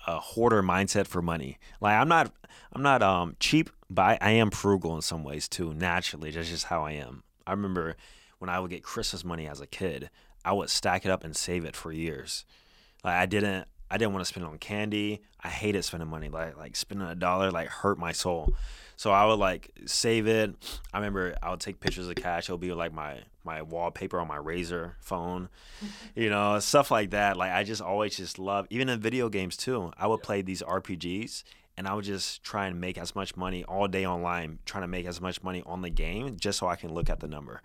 a hoarder mindset for money. Like I'm not I'm not um cheap, but I, I am frugal in some ways too. Naturally, that's just how I am. I remember when I would get Christmas money as a kid, I would stack it up and save it for years. Like I didn't I didn't want to spend it on candy. I hated spending money. Like like spending a dollar like hurt my soul. So I would like save it. I remember I would take pictures of cash. It'll be like my my wallpaper on my Razr phone, you know, stuff like that. Like I just always just love even in video games too. I would play these RPGs and I would just try and make as much money all day online, trying to make as much money on the game just so I can look at the number.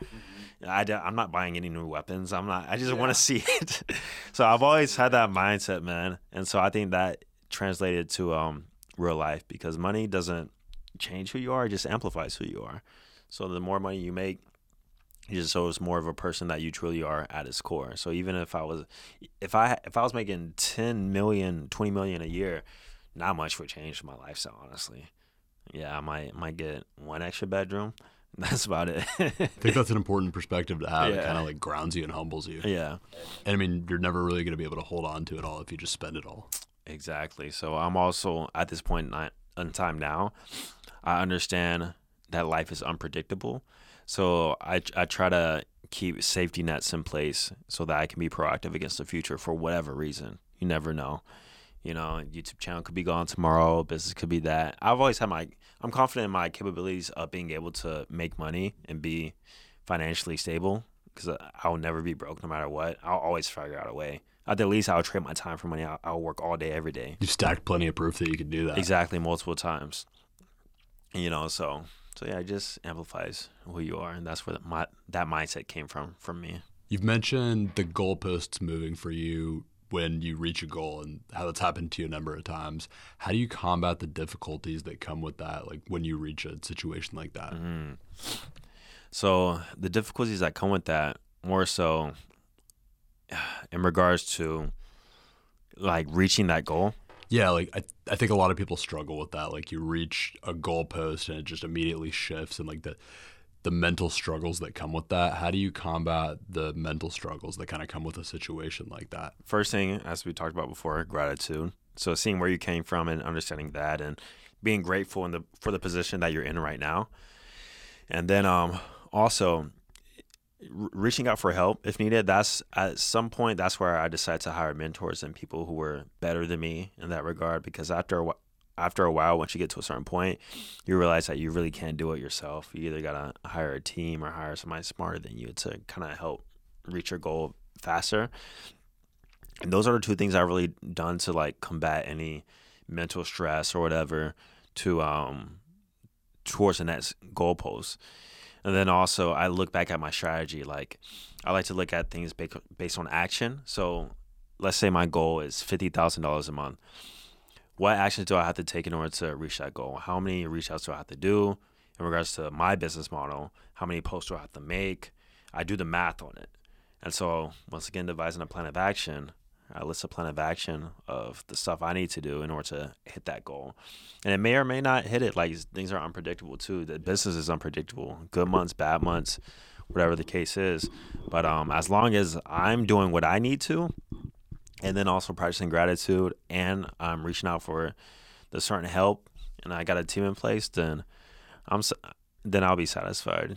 I, am not buying any new weapons. I'm not. I just want to see it. so I've always had that mindset, man, and so I think that translated to um, real life because money doesn't change who you are; it just amplifies who you are. So the more money you make, it just shows more of a person that you truly are at its core. So even if I was, if I if I was making 10 million, 20 million a year, not much would change my lifestyle, honestly. Yeah, I might might get one extra bedroom. That's about it. I think that's an important perspective to have. It kind of like grounds you and humbles you. yeah. And I mean, you're never really going to be able to hold on to it all if you just spend it all. Exactly. So I'm also at this point in in time now. I understand that life is unpredictable. So I I try to keep safety nets in place so that I can be proactive against the future for whatever reason. You never know. You know, YouTube channel could be gone tomorrow. Business could be that. I've always had my. I'm confident in my capabilities of being able to make money and be financially stable because I'll never be broke no matter what. I'll always figure out a way. At the least, I'll trade my time for money. I'll, I'll work all day, every day. You've stacked plenty of proof that you can do that. Exactly, multiple times. You know, so so yeah, it just amplifies who you are, and that's where my that mindset came from from me. You've mentioned the goalposts moving for you when you reach a goal and how that's happened to you a number of times. How do you combat the difficulties that come with that, like when you reach a situation like that? Mm-hmm. So the difficulties that come with that, more so in regards to like reaching that goal. Yeah, like I, I think a lot of people struggle with that. Like you reach a goalpost and it just immediately shifts, and like the the mental struggles that come with that. How do you combat the mental struggles that kind of come with a situation like that? First thing, as we talked about before, gratitude. So seeing where you came from and understanding that, and being grateful in the for the position that you're in right now, and then um also reaching out for help if needed. That's at some point that's where I decided to hire mentors and people who were better than me in that regard. Because after a wh- after a while, once you get to a certain point, you realize that you really can't do it yourself. You either gotta hire a team or hire somebody smarter than you to kind of help reach your goal faster. And those are the two things I've really done to like combat any mental stress or whatever to um towards the next goalpost. And then also I look back at my strategy. Like I like to look at things based on action. So let's say my goal is fifty thousand dollars a month. What actions do I have to take in order to reach that goal? How many reach outs do I have to do in regards to my business model? How many posts do I have to make? I do the math on it. And so once again, devising a plan of action, I list a plan of action of the stuff I need to do in order to hit that goal. And it may or may not hit it. Like things are unpredictable too. The business is unpredictable. Good months, bad months, whatever the case is. But um, as long as I'm doing what I need to, and then also practicing gratitude, and I'm reaching out for the certain help, and I got a team in place, then I'm s- then I'll be satisfied.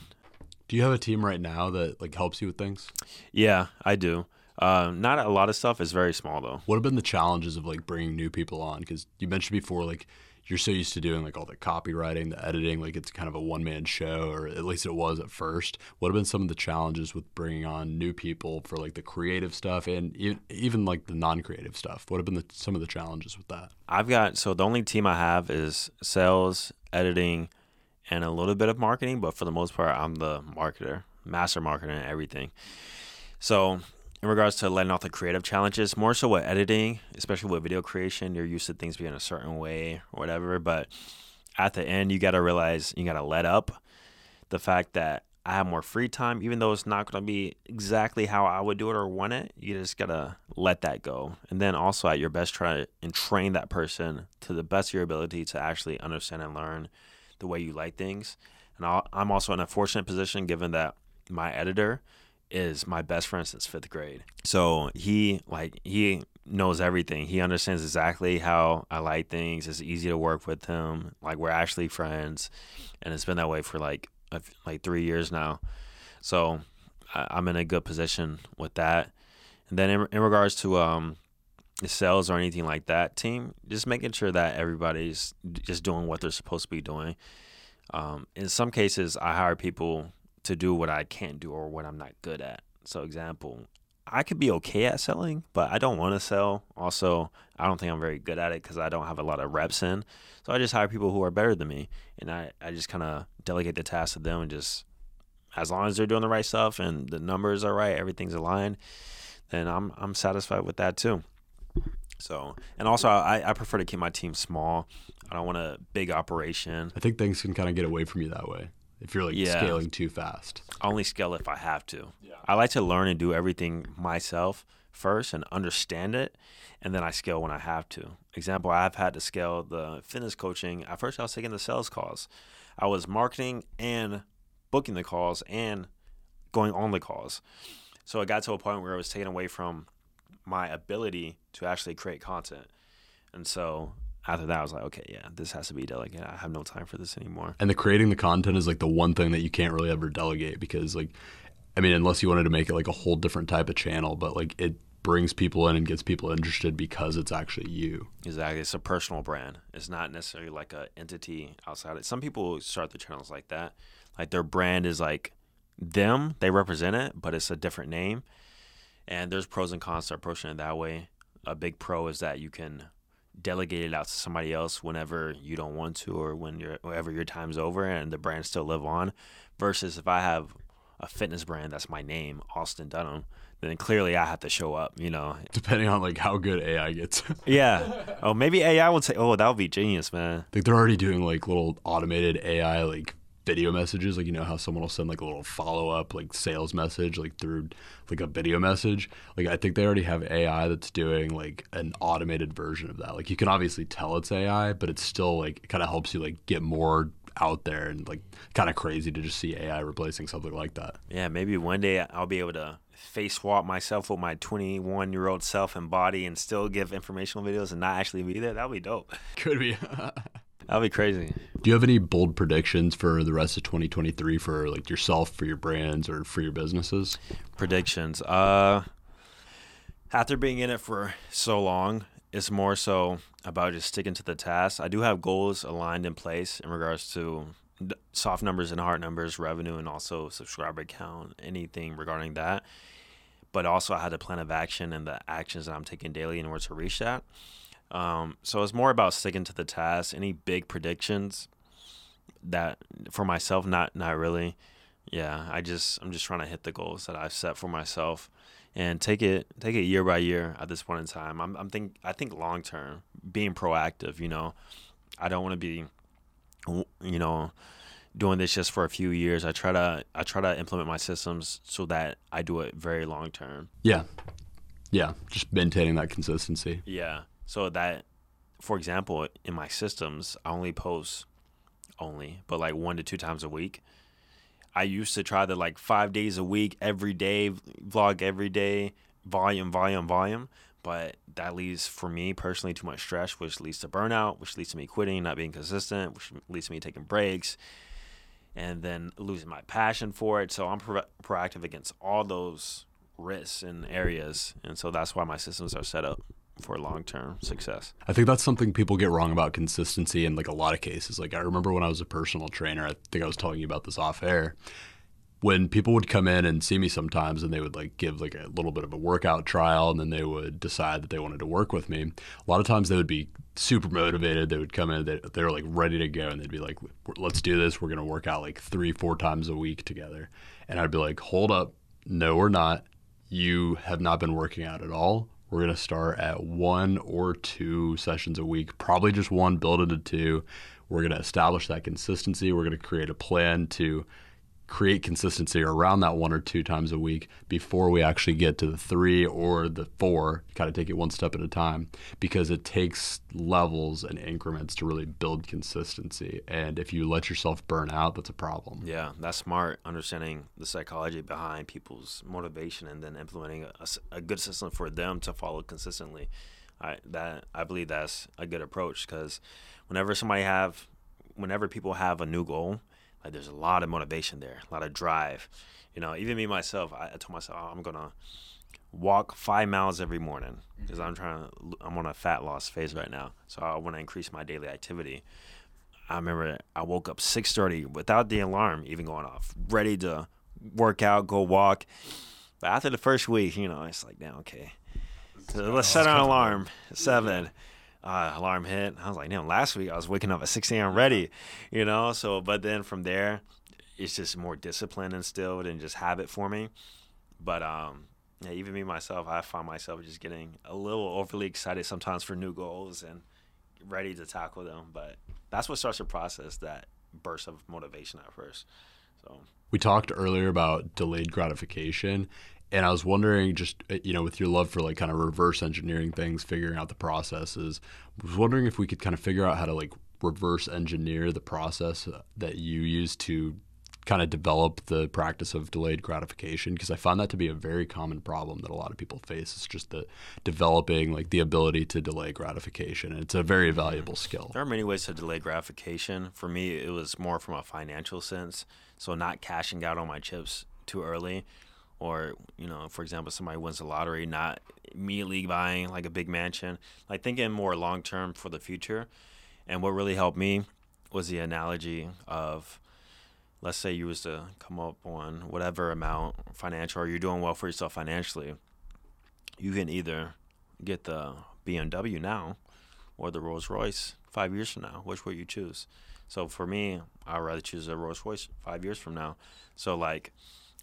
Do you have a team right now that like helps you with things? Yeah, I do. Um, not a lot of stuff. It's very small though. What have been the challenges of like bringing new people on? Because you mentioned before, like you're so used to doing like all the copywriting, the editing, like it's kind of a one man show, or at least it was at first. What have been some of the challenges with bringing on new people for like the creative stuff and e- even like the non creative stuff? What have been the, some of the challenges with that? I've got so the only team I have is sales, editing, and a little bit of marketing, but for the most part, I'm the marketer, master marketer, and everything. So, in regards to letting off the creative challenges, more so with editing, especially with video creation, you're used to things being a certain way or whatever. But at the end, you got to realize you got to let up the fact that I have more free time, even though it's not going to be exactly how I would do it or want it. You just got to let that go. And then also at your best, try and train that person to the best of your ability to actually understand and learn the way you like things. And I'll, I'm also in a fortunate position given that my editor is my best friend since fifth grade. So he like he knows everything. He understands exactly how I like things. It's easy to work with him. Like we're actually friends, and it's been that way for like a like three years now. So I, I'm in a good position with that. And then in, in regards to um the sales or anything like that team, just making sure that everybody's just doing what they're supposed to be doing. Um, in some cases, I hire people to do what I can't do or what I'm not good at. So, example, I could be okay at selling, but I don't want to sell. Also, I don't think I'm very good at it because I don't have a lot of reps in. So, I just hire people who are better than me, and I, I just kind of delegate the task to them and just as long as they're doing the right stuff and the numbers are right, everything's aligned, then I'm I'm satisfied with that too. So, and also I, I prefer to keep my team small. I don't want a big operation. I think things can kind of get away from you that way if you're like Yeah. scaling too fast. I only scale if I have to. I like to learn and do everything myself first and understand it, and then I scale when I have to. Example, I've had to scale the fitness coaching. At first, I was taking the sales calls. I was marketing and booking the calls and going on the calls. So it got to a point where it was taken away from my ability to actually create content. And so after that, I was like, okay, yeah, this has to be delegated. I have no time for this anymore. And the creating the content is like the one thing that you can't really ever delegate because like I mean, unless you wanted to make it like a whole different type of channel, but like it brings people in and gets people interested because it's actually you. Exactly. It's a personal brand. It's not necessarily like a entity outside it. Some people start their channels like that. Like their brand is like them, they represent it, but it's a different name. And there's pros and cons to approaching it that way. A big pro is that you can delegate it out to somebody else whenever you don't want to or when you're whenever your time's over and the brand still live on versus if I have a fitness brand that's my name, Austin Dunham, then clearly I have to show up, you know. Depending on like how good AI gets. Yeah. Oh, maybe AI would say, "Oh, that would be genius, man." like they're already doing like little automated AI like video messages like you know how someone will send like a little follow up like sales message like through like a video message like I think they already have AI that's doing like an automated version of that like you can obviously tell it's AI but it's still like it kind of helps you like get more out there and like kind of crazy to just see AI replacing something like that Yeah, maybe one day I'll be able to face swap myself with my 21 year old self and body and still give informational videos and not actually be there. That'd be dope. could be That'd be crazy. Do you have any bold predictions for the rest of 2023 for like yourself, for your brands, or for your businesses? Predictions. Uh, after being in it for so long, it's more so about just sticking to the task. I do have goals aligned in place in regards to soft numbers and hard numbers, revenue, and also subscriber count, anything regarding that. But also, I had a plan of action and the actions that I'm taking daily in order to reach that. Um, so it's more about sticking to the task. Any big predictions that for myself, not not really. Yeah, I just I'm just trying to hit the goals that I've set for myself and take it take it year by year at this point in time. I'm I'm think I think long term, being proactive, you know. I don't want to be you know doing this just for a few years. I try to I try to implement my systems so that I do it very long term. Yeah, yeah, just maintaining that consistency. Yeah. So that, for example, in my systems, I only post only, but like one to two times a week. I used to try to like five days a week, every day, vlog every day, volume, volume, volume. But that leads for me personally too much stress, which leads to burnout, which leads to me quitting, not being consistent, which leads to me taking breaks, and then losing my passion for it. So I'm pro- proactive against all those risks and areas, and so that's why my systems are set up for long term success. I think that's something people get wrong about consistency in like a lot of cases. Like I remember when I was a personal trainer, I think I was telling you about this off air. When people would come in and see me sometimes and they would like give like a little bit of a workout trial and then they would decide that they wanted to work with me. A lot of times they would be super motivated. They would come in, they, they like ready to go and they'd be like, let's do this. We're going to work out like three, four times a week together. And I'd be like, hold up. No, we're not. You have not been working out at all we're going to start at one or two sessions a week, probably just one, build into two. We're going to establish that consistency. We're going to create a plan to create consistency around that one or two times a week before we actually get to the three or the four. Kind of take it one step at a time because it takes levels and increments to really build consistency. And if you let yourself burn out, that's a problem. Yeah, that's smart. Understanding the psychology behind people's motivation and then implementing a, a good system for them to follow consistently. I that I believe that's a good approach because whenever somebody have, whenever people have a new goal, like there's a lot of motivation there, a lot of drive. You know, even me myself, I, I told myself oh, I'm gonna walk five miles every morning because I'm trying to. I'm on a fat loss phase right now, so I want to increase my daily activity. I remember I woke up 6:30 without the alarm even going off, ready to work out, go walk. But after the first week, you know, it's like, now okay, so let's set an alarm seven uh, alarm hit. I was like, damn, last week I was waking up at 6 a.m. ready, you know? So, but then from there, it's just more discipline instilled and just habit forming. But, um, yeah, even me myself, I find myself just getting a little overly excited sometimes for new goals and ready to tackle them. But that's what starts the process, that burst of motivation at first. So we talked earlier about delayed gratification and I was wondering, just uh, you know, with your love for like kind of reverse engineering things, figuring out the processes, I was wondering if we could kind of figure out how to like reverse engineer the process uh, that you use to kind of develop the practice of delayed gratification because I find that to be a very common problem that a lot of people face. It's just the developing like the ability to delay gratification, and it's a very valuable skill. There are many ways to delay gratification. For me, it was more from a financial sense. So not cashing out on my chips too early, or you know, for example, somebody wins the lottery, not immediately buying like a big mansion. Like thinking more long term for the future. And what really helped me was the analogy of let's say you was to come up on whatever amount financial or you're doing well for yourself financially you can either get the bmw now or the rolls royce five years from now which would you choose so for me i'd rather choose a rolls royce five years from now so like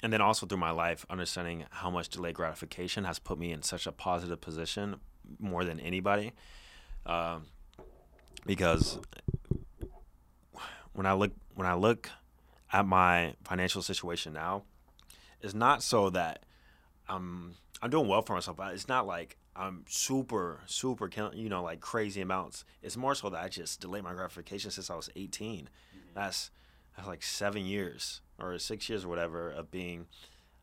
and then also through my life understanding how much delayed gratification has put me in such a positive position more than anybody um, because when i look when i look at my financial situation now it's not so that I'm I'm doing well for myself. But it's not like I'm super super you know like crazy amounts. It's more so that I just delayed my gratification since I was 18. Mm-hmm. That's like seven years or six years or whatever of being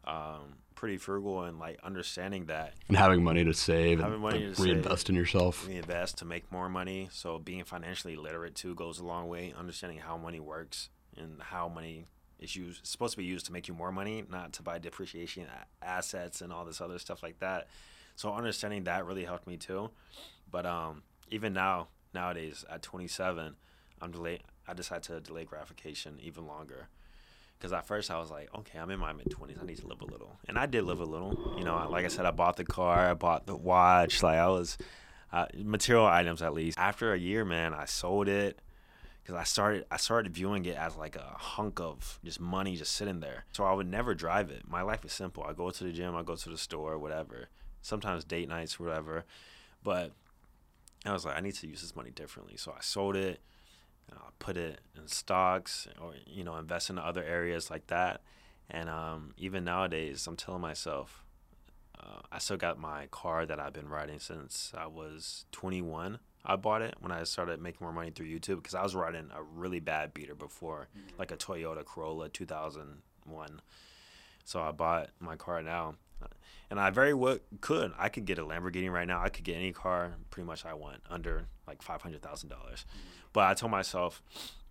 um, pretty frugal and like understanding that and having money to save having and money to reinvest save, in yourself. Reinvest to make more money. So being financially literate too goes a long way. Understanding how money works and how money is used supposed to be used to make you more money, not to buy depreciation assets and all this other stuff like that. So understanding that really helped me too. But um, even now, nowadays at 27, I'm delay. I decided to delay gratification even longer. Because at first I was like, okay, I'm in my mid 20s. I need to live a little, and I did live a little. You know, like I said, I bought the car, I bought the watch. Like I was uh, material items at least. After a year, man, I sold it because I started I started viewing it as like a hunk of just money just sitting there. So I would never drive it. My life is simple. I go to the gym, I go to the store, whatever. Sometimes date nights, whatever. But I was like, I need to use this money differently. So I sold it. I uh, put it in stocks, or you know, invest in other areas like that. And um, even nowadays, I'm telling myself, uh, I still got my car that I've been riding since I was 21 I bought it when I started making more money through YouTube because I was riding a really bad beater before, mm-hmm. like a Toyota Corolla 2001. So I bought my car now, and I very well could. I could get a Lamborghini right now. I could get any car pretty much I want under like five hundred thousand dollars. But I told myself,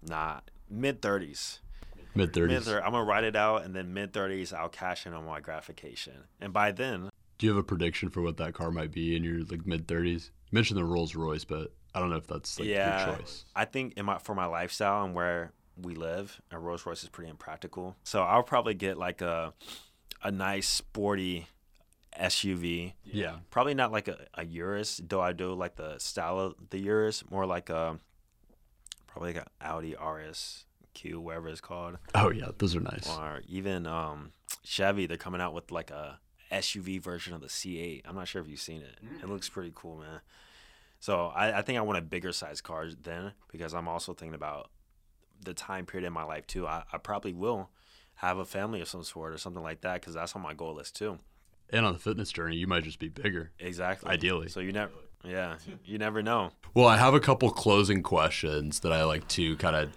nah, mid thirties. Mid thirties. I'm gonna ride it out, and then mid thirties, I'll cash in on my gratification. And by then, do you have a prediction for what that car might be in your like mid thirties? You mentioned the Rolls Royce, but I don't know if that's like yeah, your choice. I think in my for my lifestyle and where we live, a Rolls Royce is pretty impractical. So I'll probably get like a a nice sporty SUV. Yeah. Probably not like a, a Urus, though I do like the style of the Urus, more like a probably like an Audi RS Q, whatever it's called. Oh yeah, those are nice. Or even um, Chevy, they're coming out with like a SUV version of the C8. I'm not sure if you've seen it. Mm-hmm. It looks pretty cool, man. So I, I think I want a bigger size car then because I'm also thinking about the time period in my life too. I, I probably will have a family of some sort or something like that because that's on my goal list too. And on the fitness journey, you might just be bigger. Exactly. Ideally. So you never, yeah, you never know. Well, I have a couple closing questions that I like to kind of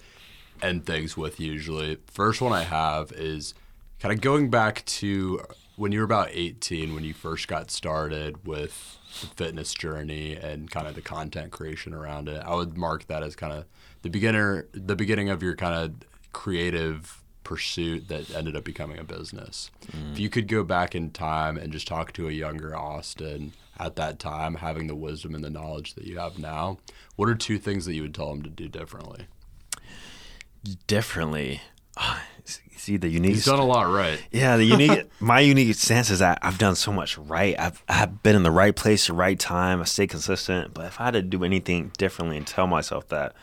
end things with usually. First one I have is kind of going back to when you were about 18 when you first got started with the fitness journey and kind of the content creation around it i would mark that as kind of the beginner the beginning of your kind of creative pursuit that ended up becoming a business mm. if you could go back in time and just talk to a younger austin at that time having the wisdom and the knowledge that you have now what are two things that you would tell him to do differently differently see the unique. He's done a lot right. Yeah, the unique. my unique stance is that I've done so much right. I've I've been in the right place, the right time. I stay consistent. But if I had to do anything differently and tell myself that,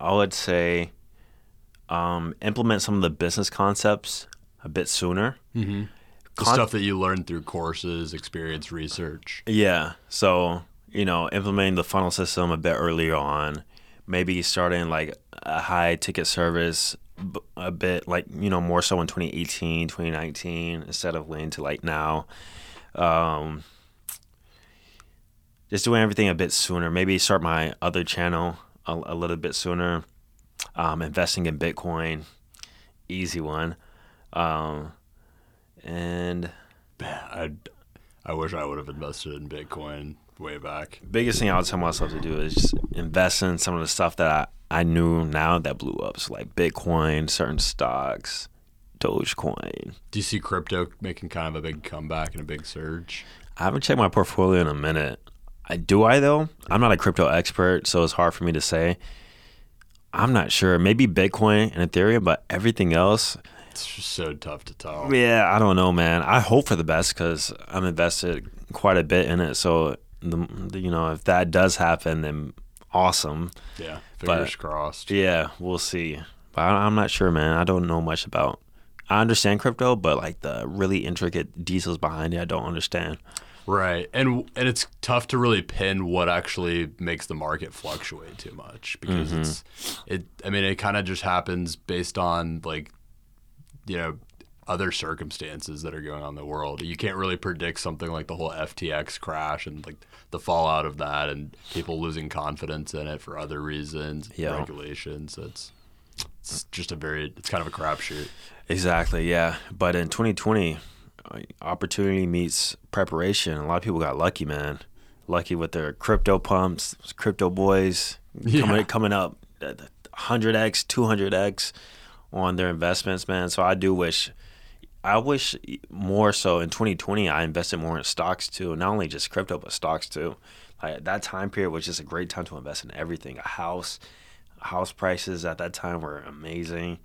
I would say, um, implement some of the business concepts a bit sooner. Mm-hmm. The Con- stuff that you learn through courses, experience, research. Yeah. So you know, implementing the funnel system a bit earlier on maybe starting like a high ticket service a bit like you know more so in 2018 2019 instead of waiting to like now um, just doing everything a bit sooner maybe start my other channel a, a little bit sooner um, investing in bitcoin easy one. Um, and I, I wish I would have invested in Bitcoin way back. biggest thing I would tell myself to do is just invest in some of the stuff that I, I knew now that blew up. So like Bitcoin, certain stocks, Dogecoin. Do you see crypto making kind of a big comeback and a big surge? I haven't checked my portfolio in a minute. I do I though? I'm not a crypto expert, so it's hard for me to say. I'm not sure. Maybe Bitcoin and Ethereum, but everything else, It's just so tough to tell. yeah, I don't know, man. I hope for the best because I'm invested quite a bit in it. So, the, the- you know, if that does happen, then awesome. Yeah, But- fingers crossed. Yeah, we'll see. But I, I'm not sure, man. I don't know much about. I understand crypto, but like the really intricate details behind it, I don't understand. Right, and and it's tough to really pin what actually makes the market fluctuate too much because it's it. I mean, it kind of just happens based on like, you know, other circumstances that are going on in the world. You can't really predict something like the whole FTX crash and like the fallout of that, and people losing confidence in it for other reasons, Yeah. regulations. It's it's just a very it's kind of a crapshoot. Exactly, yeah. But in 2020, uh, opportunity meets preparation. A lot of people got lucky, man. Lucky with their crypto pumps, crypto boys coming coming up uh, 100x, 200x on their investments, man. So I do wish I wish more so in 2020 I invested more in stocks too, not only just crypto but stocks too. Like that time period was just a great time to invest in everything. A house, house prices at that time were amazing.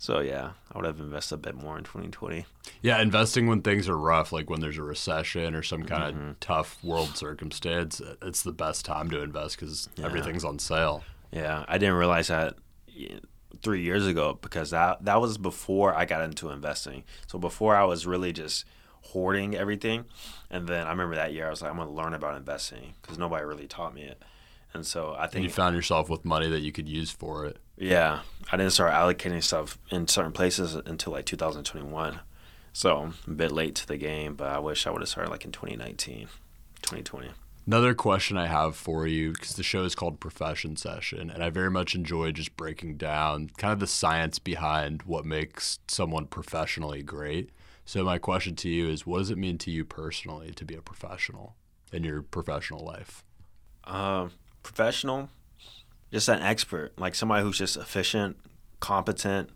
So yeah, I would have invested a bit more in 2020. Yeah, investing when things are rough, like when there's a recession or some kind of mm-hmm. tough world circumstance, it's the best time to invest because everything's on sale. Yeah, I didn't realize that three years ago because that that was before I got into investing. So before I was really just hoarding everything, and then I remember that year I was like, I'm gonna learn about investing because nobody really taught me it. And so I And think you found yourself with money that you could use for it. Yeah, I didn't start allocating stuff in certain places until like 2021. So I'm a bit late to the game, but I wish I would have started like in 2019, 2020. Another question I have for you, because the show is called Profession Session, and I very much enjoy just breaking down kind of the science behind what makes someone professionally great. So, my question to you is what does it mean to you personally to be a professional in your professional life? Um, professional, just an expert, like somebody who's just efficient, competent,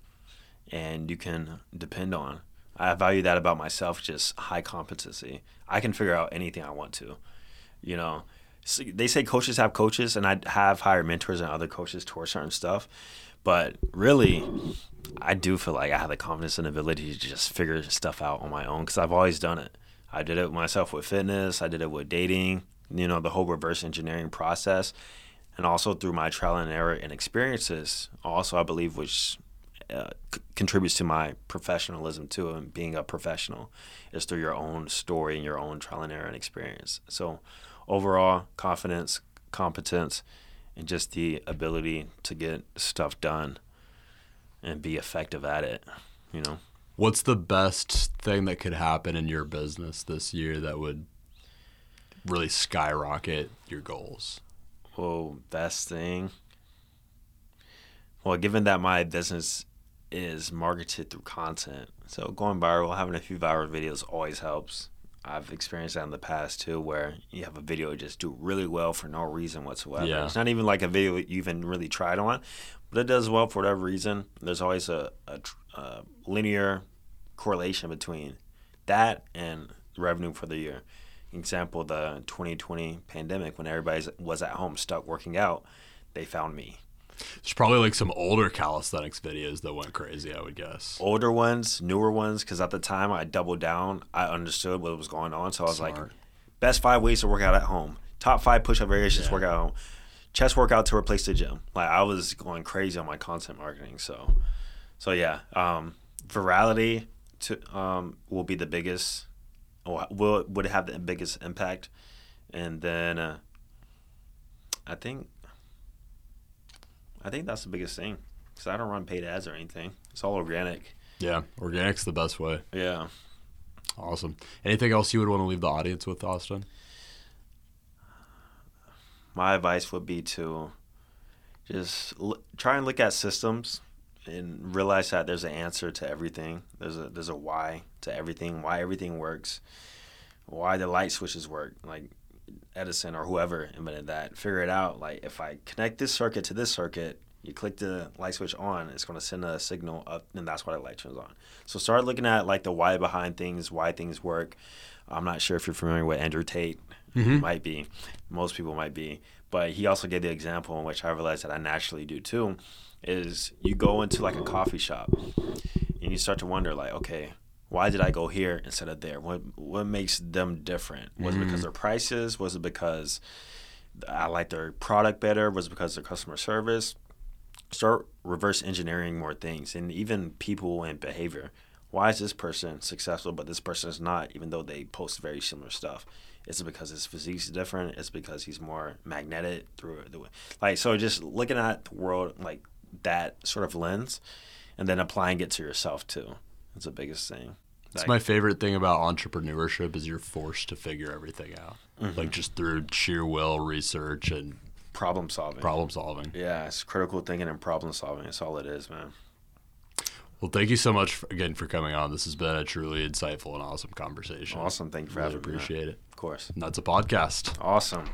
and you can depend on. I value that about myself, just high competency. I can figure out anything I want to. You know, they say coaches have coaches, and I have hired mentors and other coaches towards certain stuff. But really, I do feel like I have the confidence and ability to just figure stuff out on my own because I've always done it. I did it myself with fitness. I did it with dating. You know, the whole reverse engineering process, and also through my trial and error and experiences. Also, I believe which uh, c- contributes to my professionalism too, and being a professional is through your own story and your own trial and error and experience. So, overall, confidence, competence, and just the ability to get stuff done and be effective at it. You know. What's the best thing that could happen in your business this year that would really skyrocket your goals? Well, best thing. Well, given that my business is marketed through content, so going viral, having a few viral videos always helps. I've experienced that in the past too, where you have a video just do really well for no reason whatsoever. Yeah. It's not even like a video you even really tried on, but it does well for whatever reason. There's always a, a, a linear correlation between that and revenue for the year. Example, the 2020 pandemic, when everybody was at home stuck working out, they found me. There's probably like some older calisthenics videos that went crazy, I would guess. Older ones, newer ones, because at the time I doubled down. I understood what was going on, so I was like, best five ways to work out at home. Top five push-up variations to work out at home. Chest workout to replace the gym. Like I was going crazy on my content marketing. So, so yeah, um, virality to um, will be the biggest. Or will would it have the biggest impact, and then uh, I think I think that's the biggest thing because I don't run paid ads or anything. It's all organic. Yeah, organic's the best way. Yeah. Awesome. Anything else you would want to leave the audience with, Austin? my advice would be to just l- try and look at systems and realize that there's an answer to everything. There's a there's a why to everything. Why everything works. Why the light switches work. Like Edison or whoever invented that. Figure it out. Like if I connect this circuit to this circuit, you click the light switch on, it's going to send a signal up, and that's why the light turns on. So start looking at like the why behind things, why things work. I'm not sure if you're familiar with Andrew Tate. Mm-hmm. Might be, most people might be, but he also gave the example in which I realized that I naturally do too. Is you go into like a coffee shop, and you start to wonder like, okay, why did I go here instead of there? What what makes them different? Was mm-hmm. it because their prices? Was it because I like their product better? Was it because of their customer service? start reverse engineering more things and even people and behavior. Why is this person successful but this person is not, even though they post very similar stuff? Is it because his physique is different? Is it because he's more magnetic through the way? Like, so just looking at the world like that sort of lens and then applying it to yourself too. That's the biggest thing. It's like, my favorite thing about entrepreneurship is you're forced to figure everything out, mm-hmm. like just through sheer will, research, and problem solving. Problem solving. Yeah, it's critical thinking and problem solving. That's all it is, man. Well, thank you so much for, again for coming on. This has been a truly insightful and awesome conversation. Awesome. Thank you for really having appreciate me. it. Of course. And that's a podcast. Awesome.